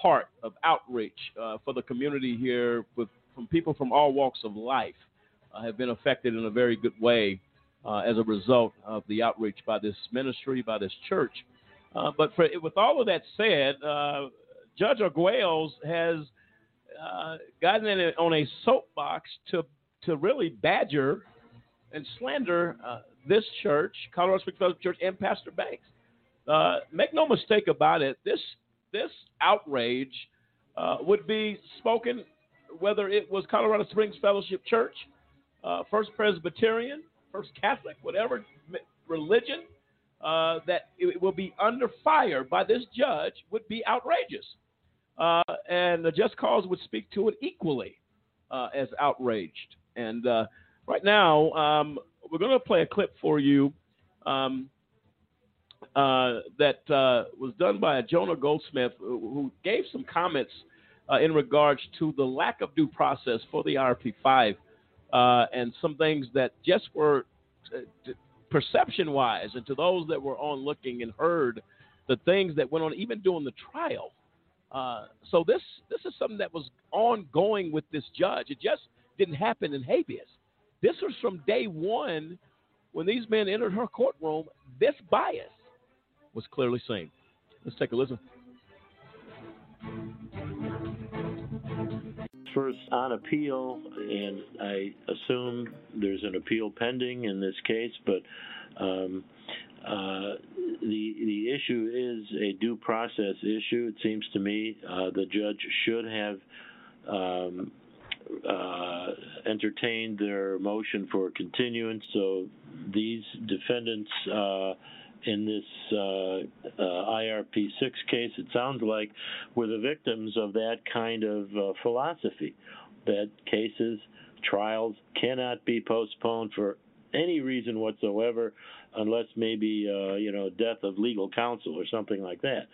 part of outreach for the community here with, from people from all walks of life uh, have been affected in a very good way uh, as a result of the outreach by this ministry, by this church. Uh, but for, with all of that said, Judge Arguelles has uh, gotten in on a soapbox to to really badger and slander this church, Colorado Springs Fellowship Church, and Pastor Banks. make no mistake about it. This this outrage uh, would be spoken whether it was Colorado Springs Fellowship Church, uh, First Presbyterian, First Catholic, whatever religion, uh, that it will be under fire by this judge would be outrageous. Uh, and the just cause would speak to it equally uh, as outraged. And uh, right now, um, we're going to play a clip for you. Um, uh, that uh, was done by Jonah Goldsmith, who gave some comments uh, in regards to the lack of due process for the RP5 uh, and some things that just were uh, perception wise, and to those that were on looking and heard the things that went on even during the trial. So this this is something that was ongoing with this judge. It just didn't happen in habeas. This was from day one when these men entered her courtroom. This bias was clearly seen. Let's take a listen. First on appeal, and I assume there's an appeal pending in this case, but um, uh, the the issue is a due process issue. It seems to me uh, the judge should have um, uh, entertained their motion for continuance. So these defendants uh, in this uh, IRP 6 case, it sounds like were the victims of that kind of philosophy that cases, trials cannot be postponed for any reason whatsoever unless maybe, uh, you know, death of legal counsel or something like that,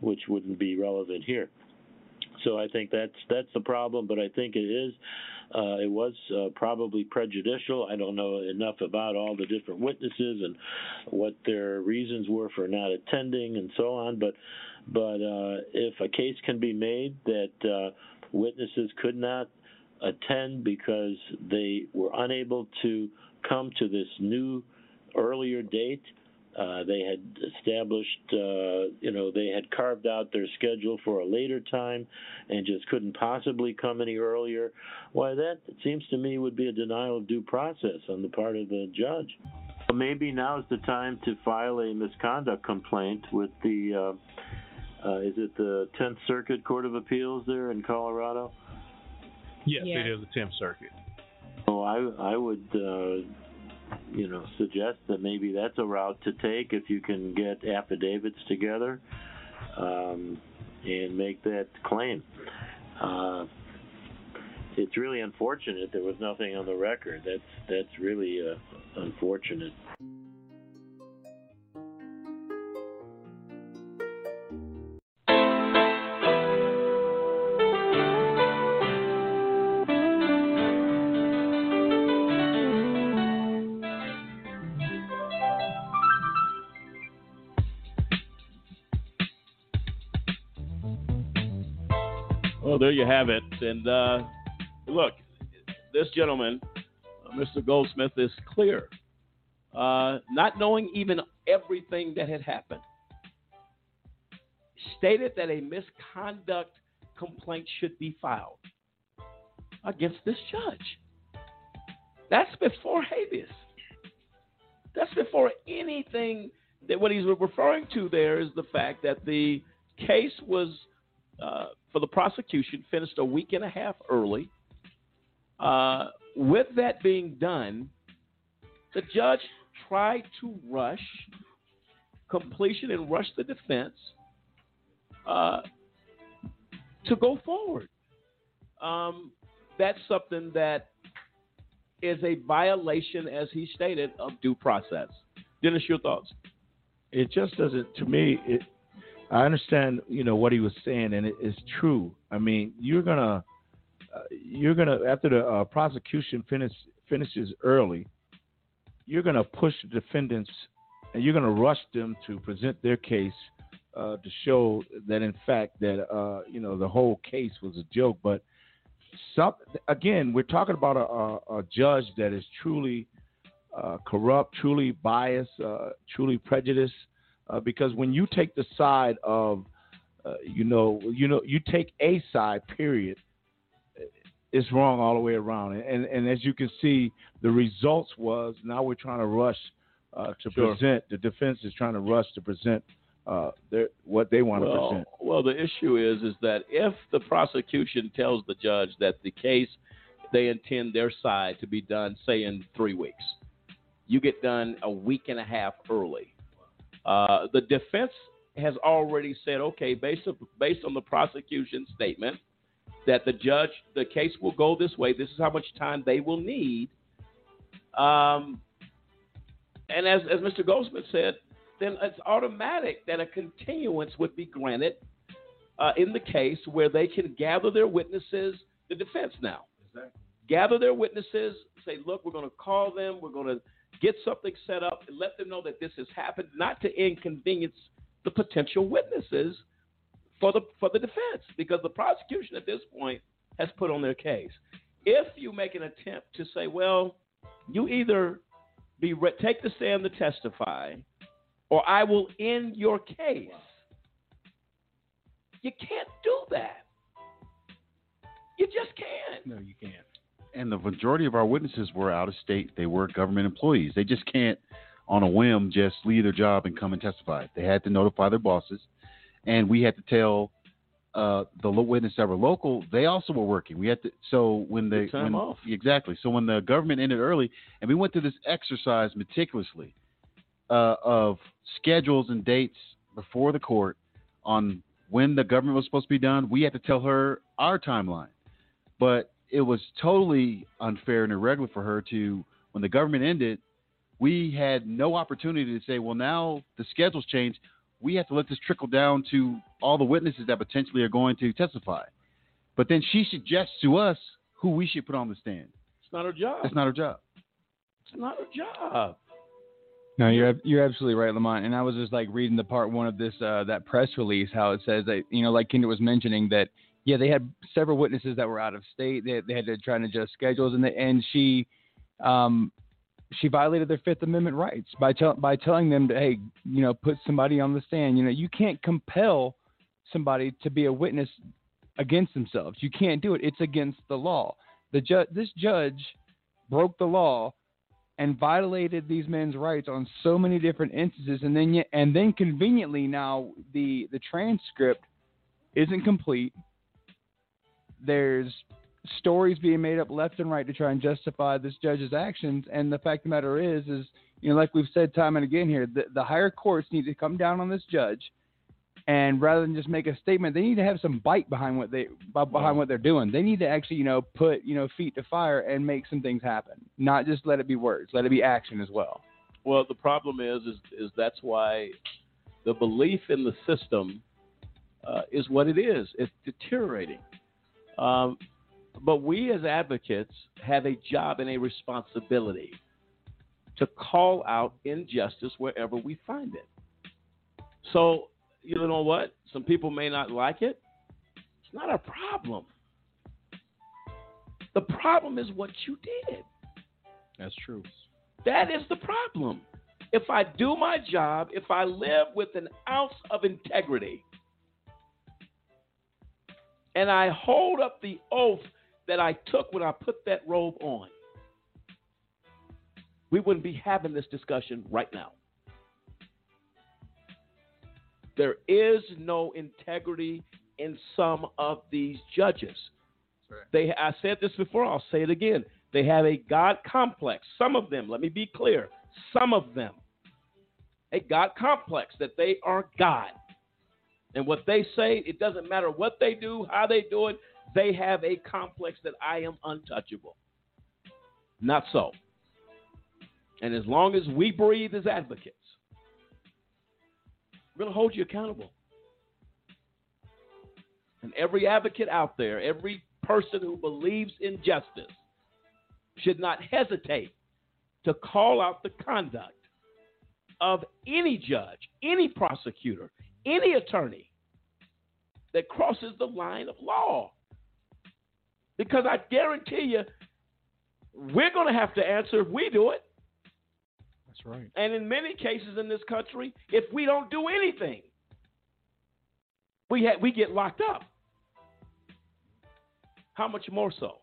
which wouldn't be relevant here. So I think that's that's the problem, but I think it is uh, it was uh, probably prejudicial. I don't know enough about all the different witnesses and what their reasons were for not attending and so on. But but uh, if a case can be made that uh, witnesses could not attend because they were unable to come to this new earlier date, uh, they had established, uh, you know, they had carved out their schedule for a later time and just couldn't possibly come any earlier. Why, that it seems to me would be a denial of due process on the part of the judge. Maybe now is the time to file a misconduct complaint with the, uh, uh, is it the 10th Circuit Court of Appeals there in Colorado? Yes, yeah. it is the 10th Circuit. Oh, I I would uh, you know, suggest that maybe that's a route to take if you can get affidavits together um, and make that claim. Uh, it's really unfortunate there was nothing on the record. That's that's really uh, unfortunate. There you have it. And uh, look, this gentleman, uh, Mr. Goldsmith, is clear, uh, not knowing even everything that had happened. Stated that a misconduct complaint should be filed against this judge. That's before habeas. That's before anything that what he's referring to there is the fact that the case was uh, for the prosecution finished a week and a half early. Uh, with that being done, the judge tried to rush completion and rush the defense. Uh, to go forward. Um, that's something that is a violation, as he stated, of due process. Dennis, your thoughts? It just doesn't. To me, it. I understand, you know, what he was saying, and it is true. I mean, you're gonna, uh, you're gonna after the uh, prosecution finish, finishes early, you're gonna push the defendants, and you're gonna rush them to present their case uh, to show that, in fact, that uh, you know the whole case was a joke. But some, again, we're talking about a, a, a judge that is truly uh, corrupt, truly biased, uh, truly prejudiced. Uh, because when you take the side of, uh, you know, you know, you take a side, period, it's wrong all the way around. And and as you can see, the results was now we're trying to rush uh, to Sure. present. The defense is trying to rush to present uh, their, what they want to well, present. Well, the issue is is that if the prosecution tells the judge that the case they intend their side to be done, say in three weeks, you get done a week and a half early. Uh, the defense has already said, okay, based on, based on the prosecution statement, that the judge, the case will go this way. This is how much time they will need. Um, and as, as Mr. Goldsmith said, then it's automatic that a continuance would be granted uh, in the case where they can gather their witnesses, the defense now. Gather their witnesses, say, look, we're going to call them, we're going to get something set up, and let them know that this has happened, not to inconvenience the potential witnesses for the for the defense, because the prosecution at this point has put on their case. If you make an attempt to say, well, you either be re- take the stand to testify, or I will end your case. You can't do that. You just can't. No, you can't. And the majority of our witnesses were out of state. They were government employees. They just can't, on a whim, just leave their job and come and testify. They had to notify their bosses, and we had to tell uh, the witness that were local. They also were working. We had to. So when the Good time when, off. exactly. So when the government ended early, and we went through this exercise meticulously uh, of schedules and dates before the court on when the government was supposed to be done. We had to tell her our timeline, but it was totally unfair and irregular for her to when the government ended. We had no opportunity to say, well, now the schedule's changed. We have to let this trickle down to all the witnesses that potentially are going to testify. But then she suggests to us who we should put on the stand. It's not her job. It's not her job. It's not her job. No, you're you're absolutely right, Lamont. And I was just like reading the part one of this uh, that press release, how it says that you know, like Kendra was mentioning that yeah, they had several witnesses that were out of state. They they had to try and adjust schedules, and they, and she um she violated their Fifth Amendment rights by tell, by telling them to hey, you know, put somebody on the stand. You know, you can't compel somebody to be a witness against themselves. You can't do it. It's against the law. The ju- this judge broke the law and violated these men's rights on so many different instances and then and then conveniently now the the transcript isn't complete there's stories being made up left and right to try and justify this judge's actions and the fact of the matter is is you know like we've said time and again here the, the higher courts need to come down on this judge and rather than just make a statement they need to have some bite behind what they behind what they're doing they need to actually you know put you know feet to fire and make some things happen not just let it be words let it be action as well Well, the problem is, is, is that's why the belief in the system uh, is what it is. It's deteriorating. Um, but we as advocates have a job and a responsibility to call out injustice wherever we find it. So, you know what? Some people may not like it. It's not a problem. The problem is what you did. That's true. That is the problem. If I do my job, if I live with an ounce of integrity, and I hold up the oath that I took when I put that robe on, we wouldn't be having this discussion right now. There is no integrity in some of these judges. They, I said this before, I'll say it again. They have a God complex. Some of them, let me be clear, some of them, a God complex that they are God. And what they say, it doesn't matter what they do, how they do it, they have a complex that I am untouchable. Not so. And as long as we breathe as advocates, we're going to hold you accountable. And every advocate out there, every person who believes in justice, should not hesitate to call out the conduct of any judge, any prosecutor, any attorney that crosses the line of law. Because I guarantee you, we're going to have to answer if we do it. That's right. And in many cases in this country, if we don't do anything, we ha- we get locked up. How much more so?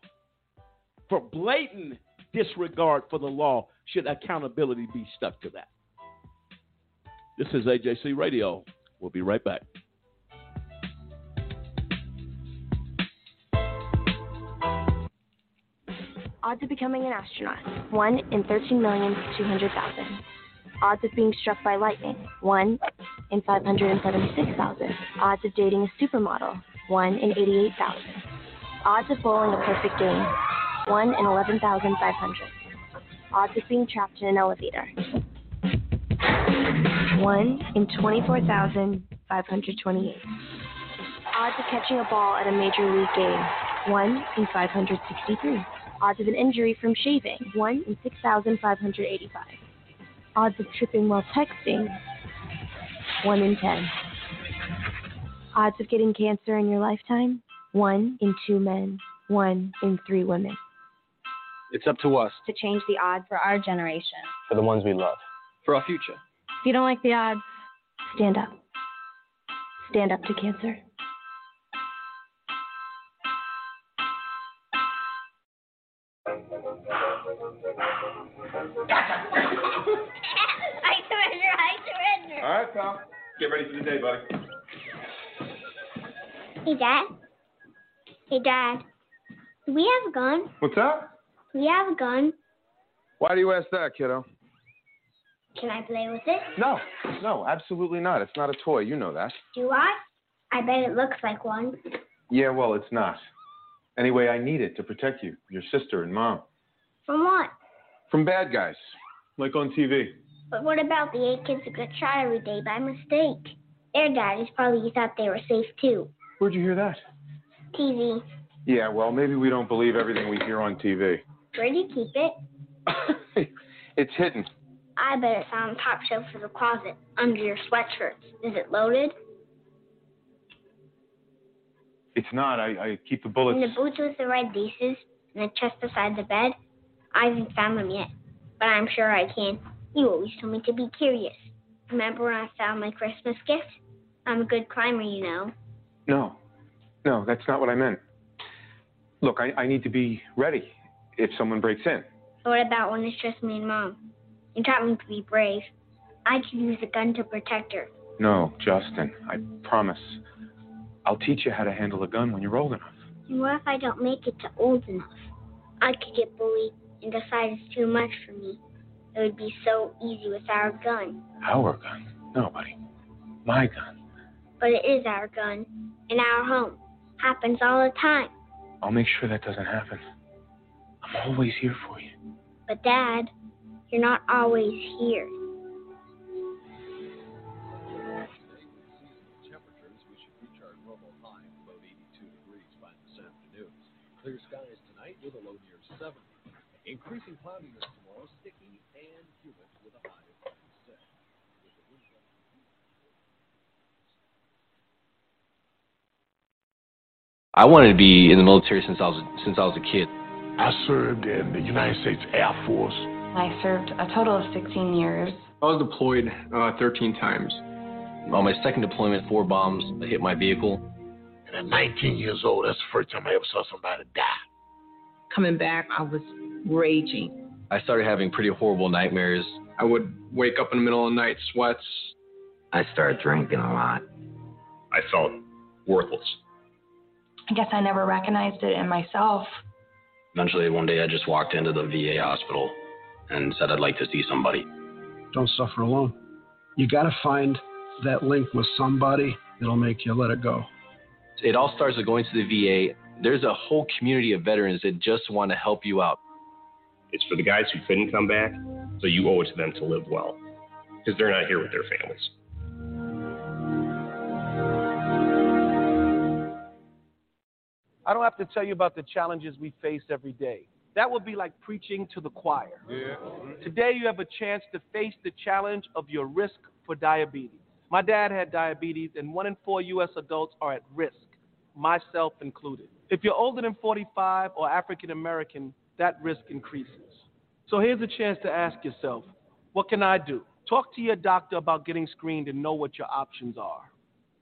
For blatant disregard for the law, should accountability be stuck to that? This is AJC Radio. We'll be right back. Odds of becoming an astronaut 1 in 13,200,000. Odds of being struck by lightning 1 in 576,000. Odds of dating a supermodel 1 in 88,000. Odds of bowling a perfect game 1 in 11,500. Odds of being trapped in an elevator 1 in 24,528. Odds of catching a ball at a major league game 1 in 563. Odds of an injury from shaving 1 in 6,585. Odds of tripping while texting 1 in 10. Odds of getting cancer in your lifetime 1 in 2 men, 1 in 3 women. It's up to us, To change the odds for our generation. for the ones we love, for our future. If you don't like the odds, stand up. Stand up to cancer. All right, pal. Get ready for the day, buddy. Hey, Dad. Hey, Dad. Do we have a gun? What's that? Do we have a gun? Why do you ask that, kiddo? Can I play with it? No, no, absolutely not. It's not a toy. You know that. Do I? I bet it looks like one. Yeah, well, it's not. Anyway, I need it to protect you, your sister, and mom From what? from bad guys, like on TV. But what about the eight kids who get shot every day by mistake? Their daddies probably thought they were safe too. Where'd you hear that? TV. Yeah, well, maybe we don't believe everything we hear on TV. Where do you keep it? *laughs* It's hidden. I bet it's on top shelf of the closet, under your sweatshirts. Is it loaded? It's not. I, I keep the bullets. In the boots with the red laces, and the chest beside the bed? I haven't found them yet, but I'm sure I can. You always told me to be curious. Remember when I found my Christmas gift? I'm a good climber, you know. No, no, that's not what I meant. Look, I, I need to be ready if someone breaks in. What about when it's just me and Mom? You taught me to be brave. I could use a gun to protect her. No, Justin, I promise. I'll teach you how to handle a gun when you're old enough. And what if I don't make it to old enough? I could get bullied and decide it's too much for me. It would be so easy with our gun. Our gun? No, buddy. My gun. But it is our gun. In our home. Happens all the time. I'll make sure that doesn't happen. I'm always here for you. But Dad, you're not always here. Temperatures, we should reach our normal high of about 82 degrees by this afternoon. Clear skies tonight with a low near 70. Increasing cloudiness tomorrow, sticky and humid with a high of 56. I wanted to be in the military since I was since I was a kid. I served in the United States Air Force. I served a total of 16 years. I was deployed uh, 13 times. On my second deployment, four bombs hit my vehicle. And at 19 years old, that's the first time I ever saw somebody die. Coming back, I was raging. I started having pretty horrible nightmares. I would wake up in the middle of the night, sweats. I started drinking a lot. I felt worthless. I guess I never recognized it in myself. Eventually, one day, I just walked into the VA hospital and said I'd like to see somebody. Don't suffer alone. You got to find that link with somebody it'll make you let it go. It all starts with going to the VA. There's a whole community of veterans that just want to help you out. It's for the guys who couldn't come back, so you owe it to them to live well because they're not here with their families. I don't have to tell you about the challenges we face every day. That would be like preaching to the choir. Today, you have a chance to face the challenge of your risk for diabetes. My dad had diabetes, and one in four U.S. adults are at risk, myself included. If you're older than 45 or African American, that risk increases. So here's a chance to ask yourself what can I do? Talk to your doctor about getting screened and know what your options are.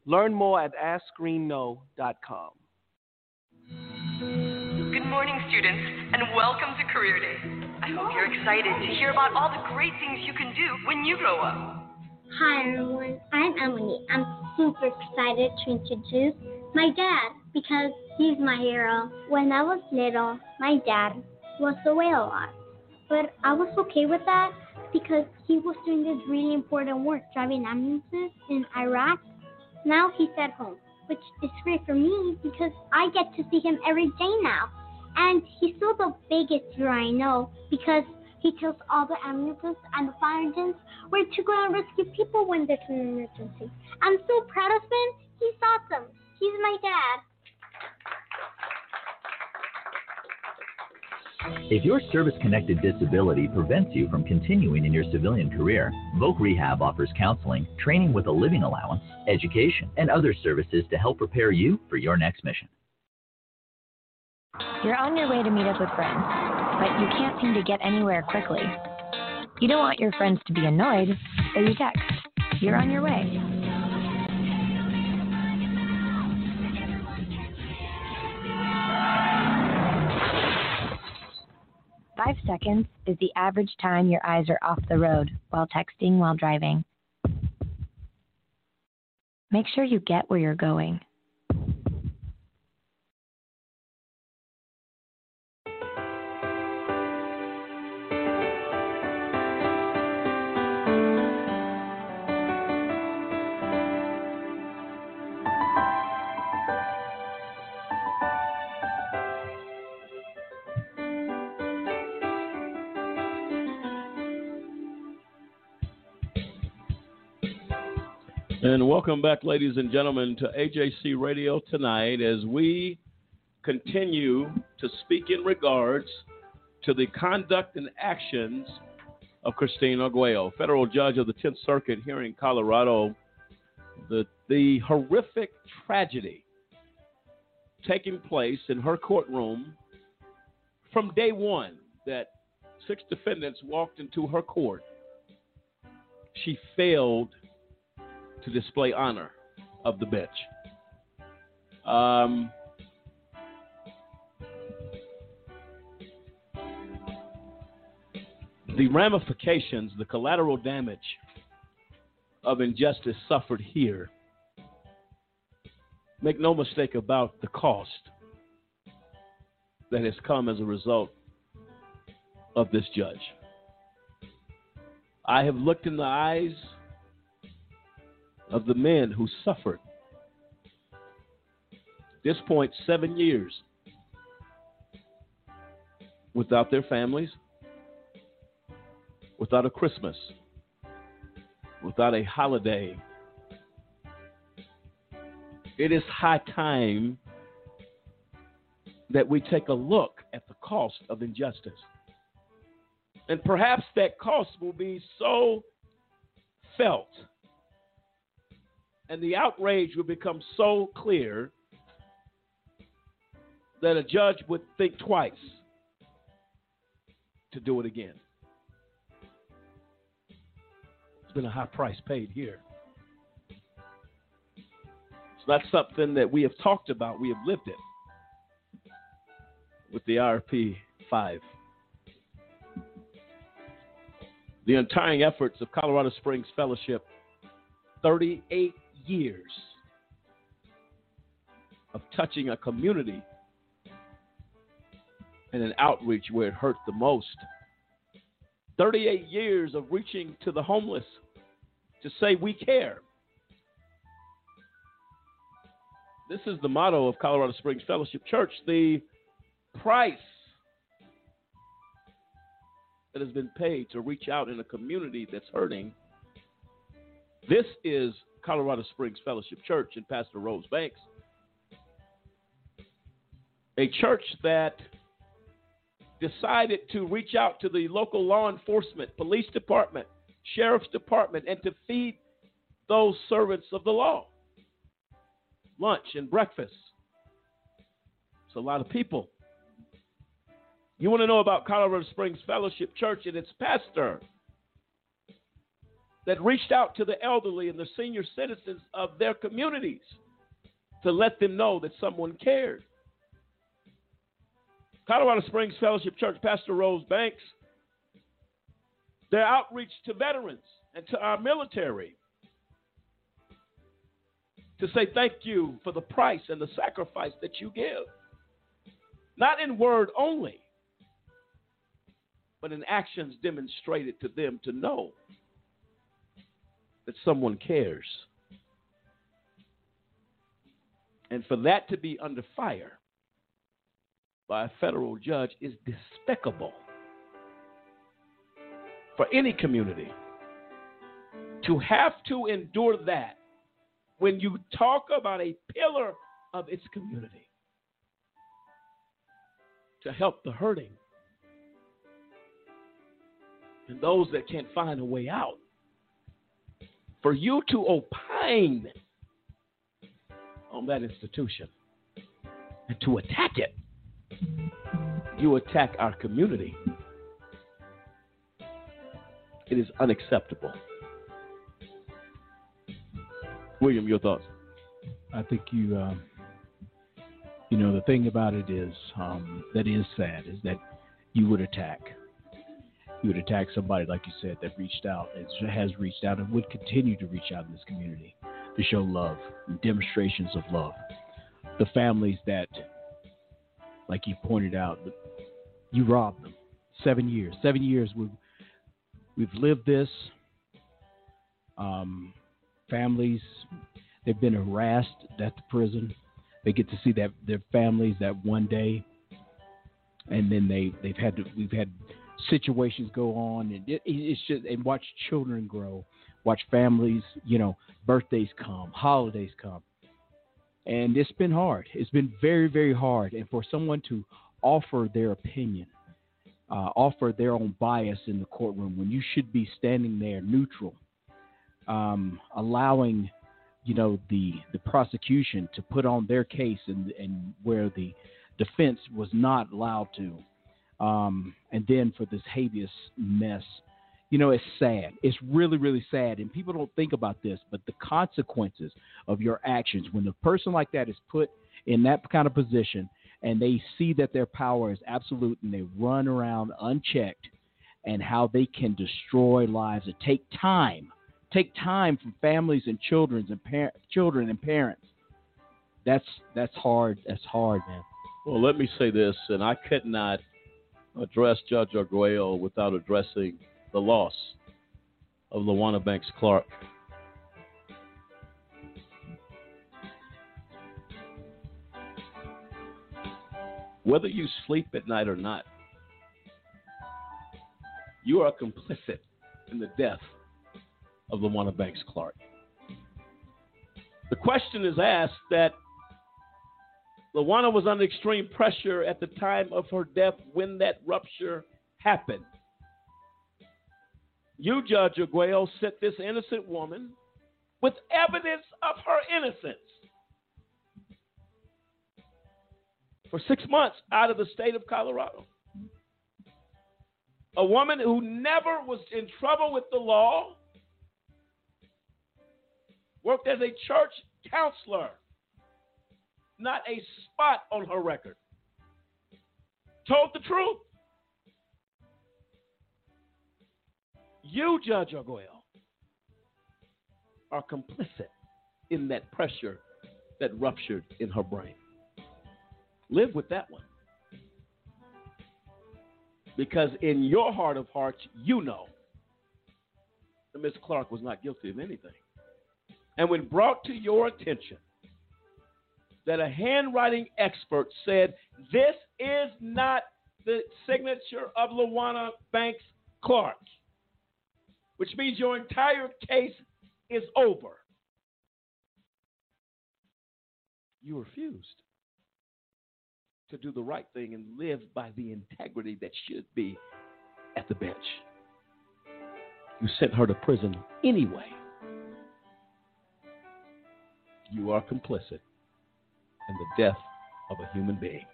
Learn more at AskScreenKnow.com. Good morning, students, and welcome to Career Day. I hope you're excited to hear about all the great things you can do when you grow up. Hi everyone, I'm Emily. I'm super excited to introduce my dad because he's my hero. When I was little, my dad was away a lot, but I was okay with that because he was doing this really important work driving ambulances in Iraq. Now he's at home, which is great for me because I get to see him every day now. And he's still the biggest know because he tells all the ambulances and the fire engines where to go and rescue people when there's an emergency. I'm so proud of him. He's awesome. He's my dad. If your service connected disability prevents you from continuing in your civilian career, Voc Rehab offers counseling, training with a living allowance, education, and other services to help prepare you for your next mission. You're on your way to meet up with friends, but you can't seem to get anywhere quickly. You don't want your friends to be annoyed, so you text. You're on your way. Five seconds is the average time your eyes are off the road while texting while driving. Make sure you get where you're going. And welcome back, ladies and gentlemen, to AJC Radio tonight as we continue to speak in regards to the conduct and actions of Christine Arguello, federal judge of the 10th Circuit here in Colorado. The, the horrific tragedy taking place in her courtroom from day one that six defendants walked into her court. She failed to display honor of the bench. Um, the ramifications, the collateral damage of injustice suffered here, make no mistake about the cost that has come as a result of this judge. I have looked in the eyes of the men who suffered. this point, seven years without their families, without a Christmas, without a holiday. It is high time that we take a look at the cost of injustice. And perhaps that cost will be so felt and the outrage would become so clear that a judge would think twice to do it again. It's been a high price paid here. It's not something that we have talked about, we have lived it with the IRP 5. The untiring efforts of Colorado Springs Fellowship, 38 years of touching a community and an outreach where it hurt the most. 38 years of reaching to the homeless to say we care. this is the motto of Colorado Springs Fellowship Church. The price that has been paid to reach out in a community that's hurting. This is Colorado Springs Fellowship Church and Pastor Rose Banks. A church that decided to reach out to the local law enforcement, police department, sheriff's department, and to feed those servants of the law lunch and breakfast. It's a lot of people. You want to know about Colorado Springs Fellowship Church and its pastor that reached out to the elderly and the senior citizens of their communities to let them know that someone cared. Colorado Springs Fellowship Church, Pastor Rose Banks, their outreach to veterans and to our military to say thank you for the price and the sacrifice that you give. Not in word only, but in actions demonstrated to them to know that someone cares. And for that to be under fire by a federal judge is despicable for any community. To have to endure that when you talk about a pillar of its community to help the hurting and those that can't find a way out, for you to opine on that institution and to attack it, you attack our community. It is unacceptable. William, your thoughts? I think you, um, you know, the thing about it is um, that is sad is that you would attack. You would attack somebody, like you said, that reached out, and has reached out, and would continue to reach out in this community to show love, demonstrations of love. The families that, like you pointed out, you robbed them. Seven years. Seven years. We've we've lived this. Um, families they've been harassed at the prison. They get to see that their families that one day, and then they they've had to we've had situations go on, and it, it's just and watch children grow, watch families, you know, birthdays come, holidays come, and it's been hard. It's been very very hard, and for someone to offer their opinion, uh, offer their own bias in the courtroom when you should be standing there neutral um, allowing you know the the prosecution to put on their case and and where the defense was not allowed to um, and then for this habeas mess you know it's sad it's really really sad and people don't think about this but the consequences of your actions when a person like that is put in that kind of position and they see that their power is absolute and they run around unchecked and how they can destroy lives it take time take time from families and children and par- children and parents. That's that's hard. That's hard, man. Well, let me say this, and I could not address Judge Arguello without addressing the loss of Lawana Banks Clark. Whether you sleep at night or not, you are complicit in the death of Lawana Banks Clark. The question is asked that Lawana was under extreme pressure at the time of her death when that rupture happened. You, Judge Arguello, set this innocent woman with evidence of her innocence for six months out of the state of Colorado. A woman who never was in trouble with the law, worked as a church counselor. Not a spot on her record. Told the truth. You, Judge Arguello, are complicit in that pressure that ruptured in her brain. Live with that one. Because in your heart of hearts, you know that Miss Clark was not guilty of anything. And when brought to your attention that a handwriting expert said this is not the signature of Lawana Banks Clark, which means your entire case is over. You refused to do the right thing and live by the integrity that should be at the bench. You sent her to prison anyway. You are complicit in the death of a human being.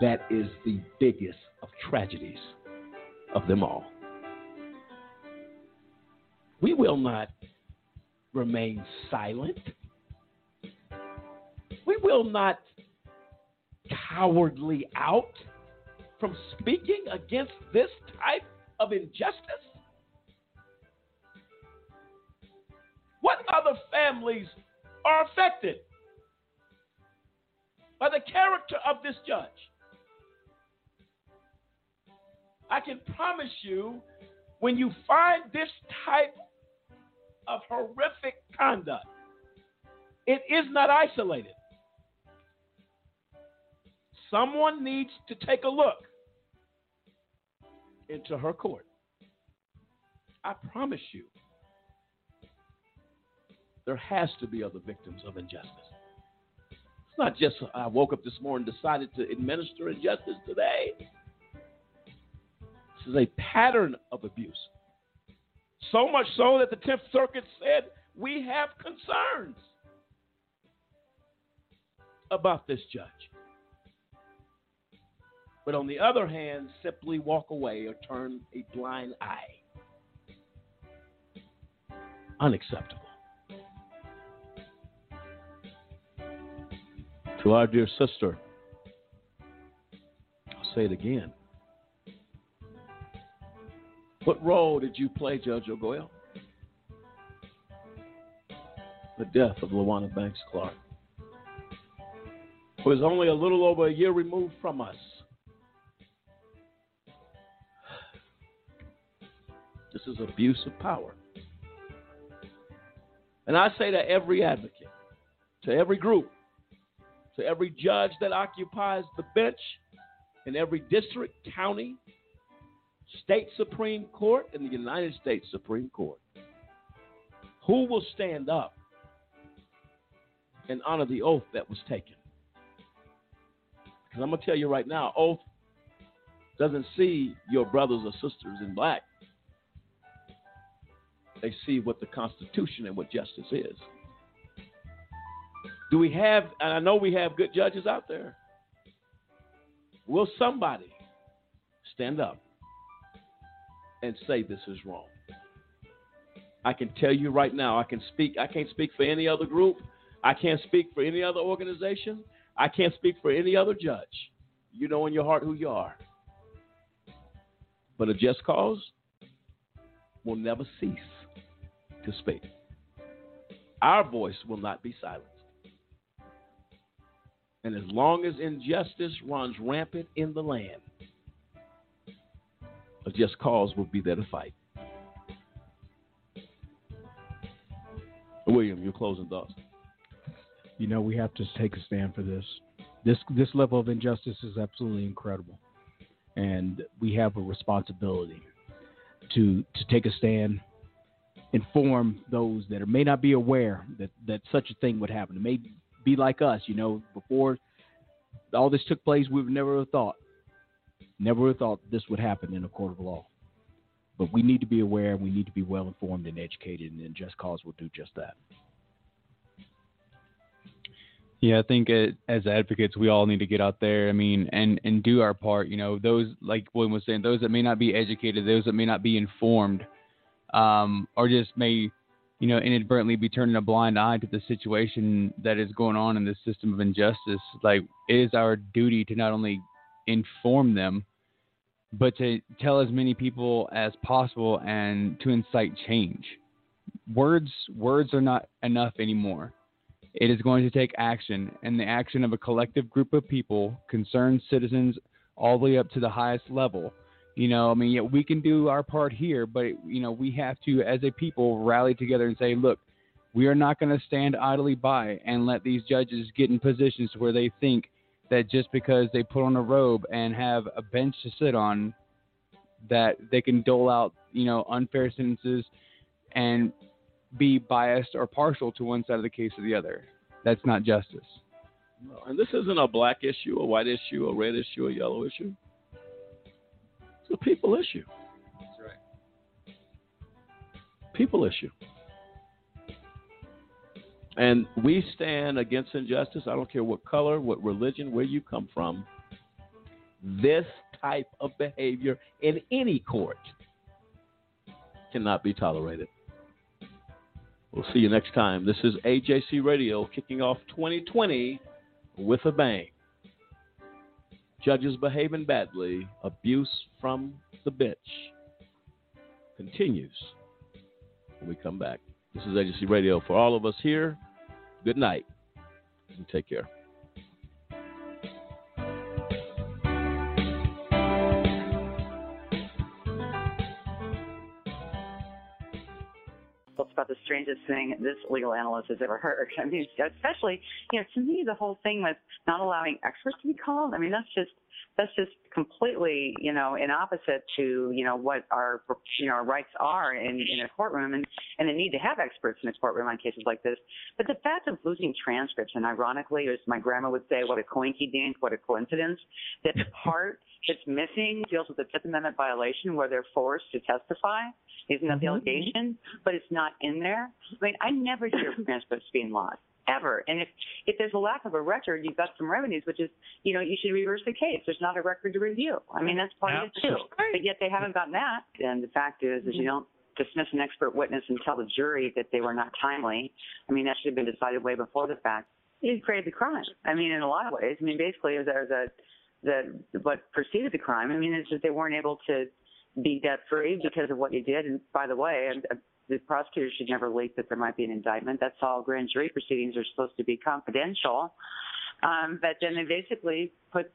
That is the biggest of tragedies of them all. We will not remain silent. We will not cowardly out from speaking against this type of injustice. What other families are affected by the character of this judge? I can promise you, when you find this type of horrific conduct, it is not isolated. Someone needs to take a look into her court. I promise you, there has to be other victims of injustice. It's not just I woke up this morning decided to administer injustice today. This is a pattern of abuse. So much so that the 10th Circuit said we have concerns about this judge. But on the other hand, simply walk away or turn a blind eye. Unacceptable. To our dear sister, I'll say it again. What role did you play, Judge Arguello? The death of Lawana Banks Clark, who is only a little over a year removed from us. This is abuse of power. And I say to every advocate, to every group, to every judge that occupies the bench in every district, county, state Supreme Court, and the United States Supreme Court, who will stand up and honor the oath that was taken? Because I'm going to tell you right now, oath doesn't see your brothers or sisters in black. They see what the Constitution and what justice is. Do we have, and I know we have good judges out there, will somebody stand up and say this is wrong? I can tell you right now, I can speak, I can't speak for any other group, I can't speak for any other organization, I can't speak for any other judge. You know in your heart who you are. But a just cause will never cease to speak. Our voice will not be silenced. And as long as injustice runs rampant in the land, a just cause will be there to fight. William, your closing thoughts. You know, we have to take a stand for this. This this level of injustice is absolutely incredible, and we have a responsibility to to take a stand, inform those that are, may not be aware that that such a thing would happen. It may be like us, you know, before all this took place, we would never have thought, never have thought this would happen in a court of law. But we need to be aware, we need to be well informed and educated, and Just Cause will do just that. Yeah, I think it, as advocates, we all need to get out there. I mean, and and do our part. You know, those like William was saying, those that may not be educated, those that may not be informed, um, or just may, you know, inadvertently be turning a blind eye to the situation that is going on in this system of injustice. Like, it is our duty to not only inform them, but to tell as many people as possible and to incite change. Words words are not enough anymore. It is going to take action, and the action of a collective group of people, concerned citizens, all the way up to the highest level. You know, I mean, yeah, we can do our part here, but you know, we have to, as a people, rally together and say, look, We are not going to stand idly by and let these judges get in positions where they think that just because they put on a robe and have a bench to sit on, that they can dole out, you know, unfair sentences and be biased or partial to one side of the case or the other. That's not justice. And this isn't a black issue, a white issue, a red issue, a yellow issue. It's a people issue. That's right. People issue. And we stand against injustice. I don't care what color, what religion, where you come from. This type of behavior in any court cannot be tolerated. We'll see you next time. This is AJC Radio kicking off 2020 with a bang. Judges behaving badly, abuse from the bench continues when we come back. This is AJC Radio. For all of us here, good night and take care. About the strangest thing this legal analyst has ever heard. *laughs* I mean, especially, you know, to me, the whole thing with not allowing experts to be called. I mean, that's just that's just completely, you know, in opposite to, you know, what our, you know, our rights are in, in a courtroom and, and the need to have experts in a courtroom on cases like this. But the fact of losing transcripts, and ironically, as my grandma would say, what a coinky dink, what a coincidence, that the part that's missing deals with the Fifth Amendment violation where they're forced to testify. Isn't that the mm-hmm. allegation? But it's not in there. I mean, I never hear *laughs* transcripts being lost ever. And if if there's a lack of a record, you've got some revenues, which is you know you should reverse the case. There's not a record to review. I mean that's part of it too. But yet they haven't gotten that. And the fact is, is you mm-hmm. don't dismiss an expert witness and tell the jury that they were not timely. I mean that should have been decided way before the fact. You created the crime. I mean in a lot of ways. I mean basically there's a the what preceded the crime. I mean it's just they weren't able to be debt free because of what you did. And by the way, and uh, the prosecutor should never leak that there might be an indictment. That's all grand jury proceedings are supposed to be confidential. Um, but then they basically put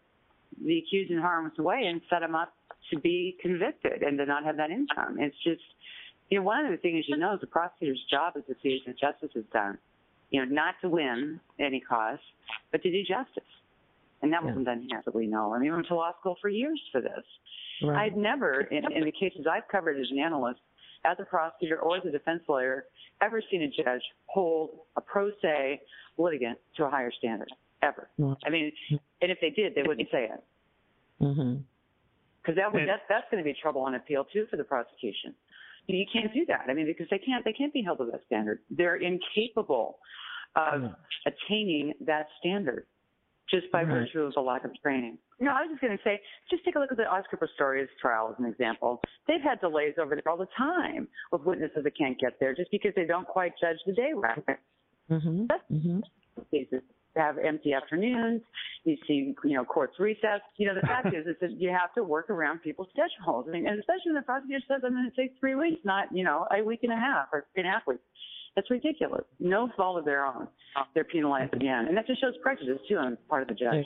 the accused in harm's way and set him up to be convicted and to not have that income. It's just, you know, one of the things you know is the prosecutor's job is to see that justice is done. You know, not to win at any cost, but to do justice. And that wasn't done here that we know. I mean, I went to law school for years for this. Right. I've never, in, in the cases I've covered as an analyst, as a prosecutor or as a defense lawyer, ever seen a judge hold a pro se litigant to a higher standard. Ever. I mean, and if they did, they wouldn't say it. Mm-hmm. Because that would, that's that's going to be trouble on appeal too for the prosecution. You can't do that. I mean, because they can't they can't be held to that standard. They're incapable of attaining that standard just by Right. virtue of a lack of training. No, I was just going to say, just take a look at the Oscar Pistorius trial as an example. They've had delays over there all the time with witnesses that can't get there just because they don't quite judge the day right. Mm-hmm. Mm-hmm. Cases have empty afternoons. You see, you know, courts recess. You know, the fact is, is that you have to work around people's schedules. I mean, and especially when the prosecutor says I'm going to take three weeks, not you know a week and a half or three and a half weeks. That's ridiculous. No fault of their own. They're penalized again, and that just shows prejudice too on the part of the judge.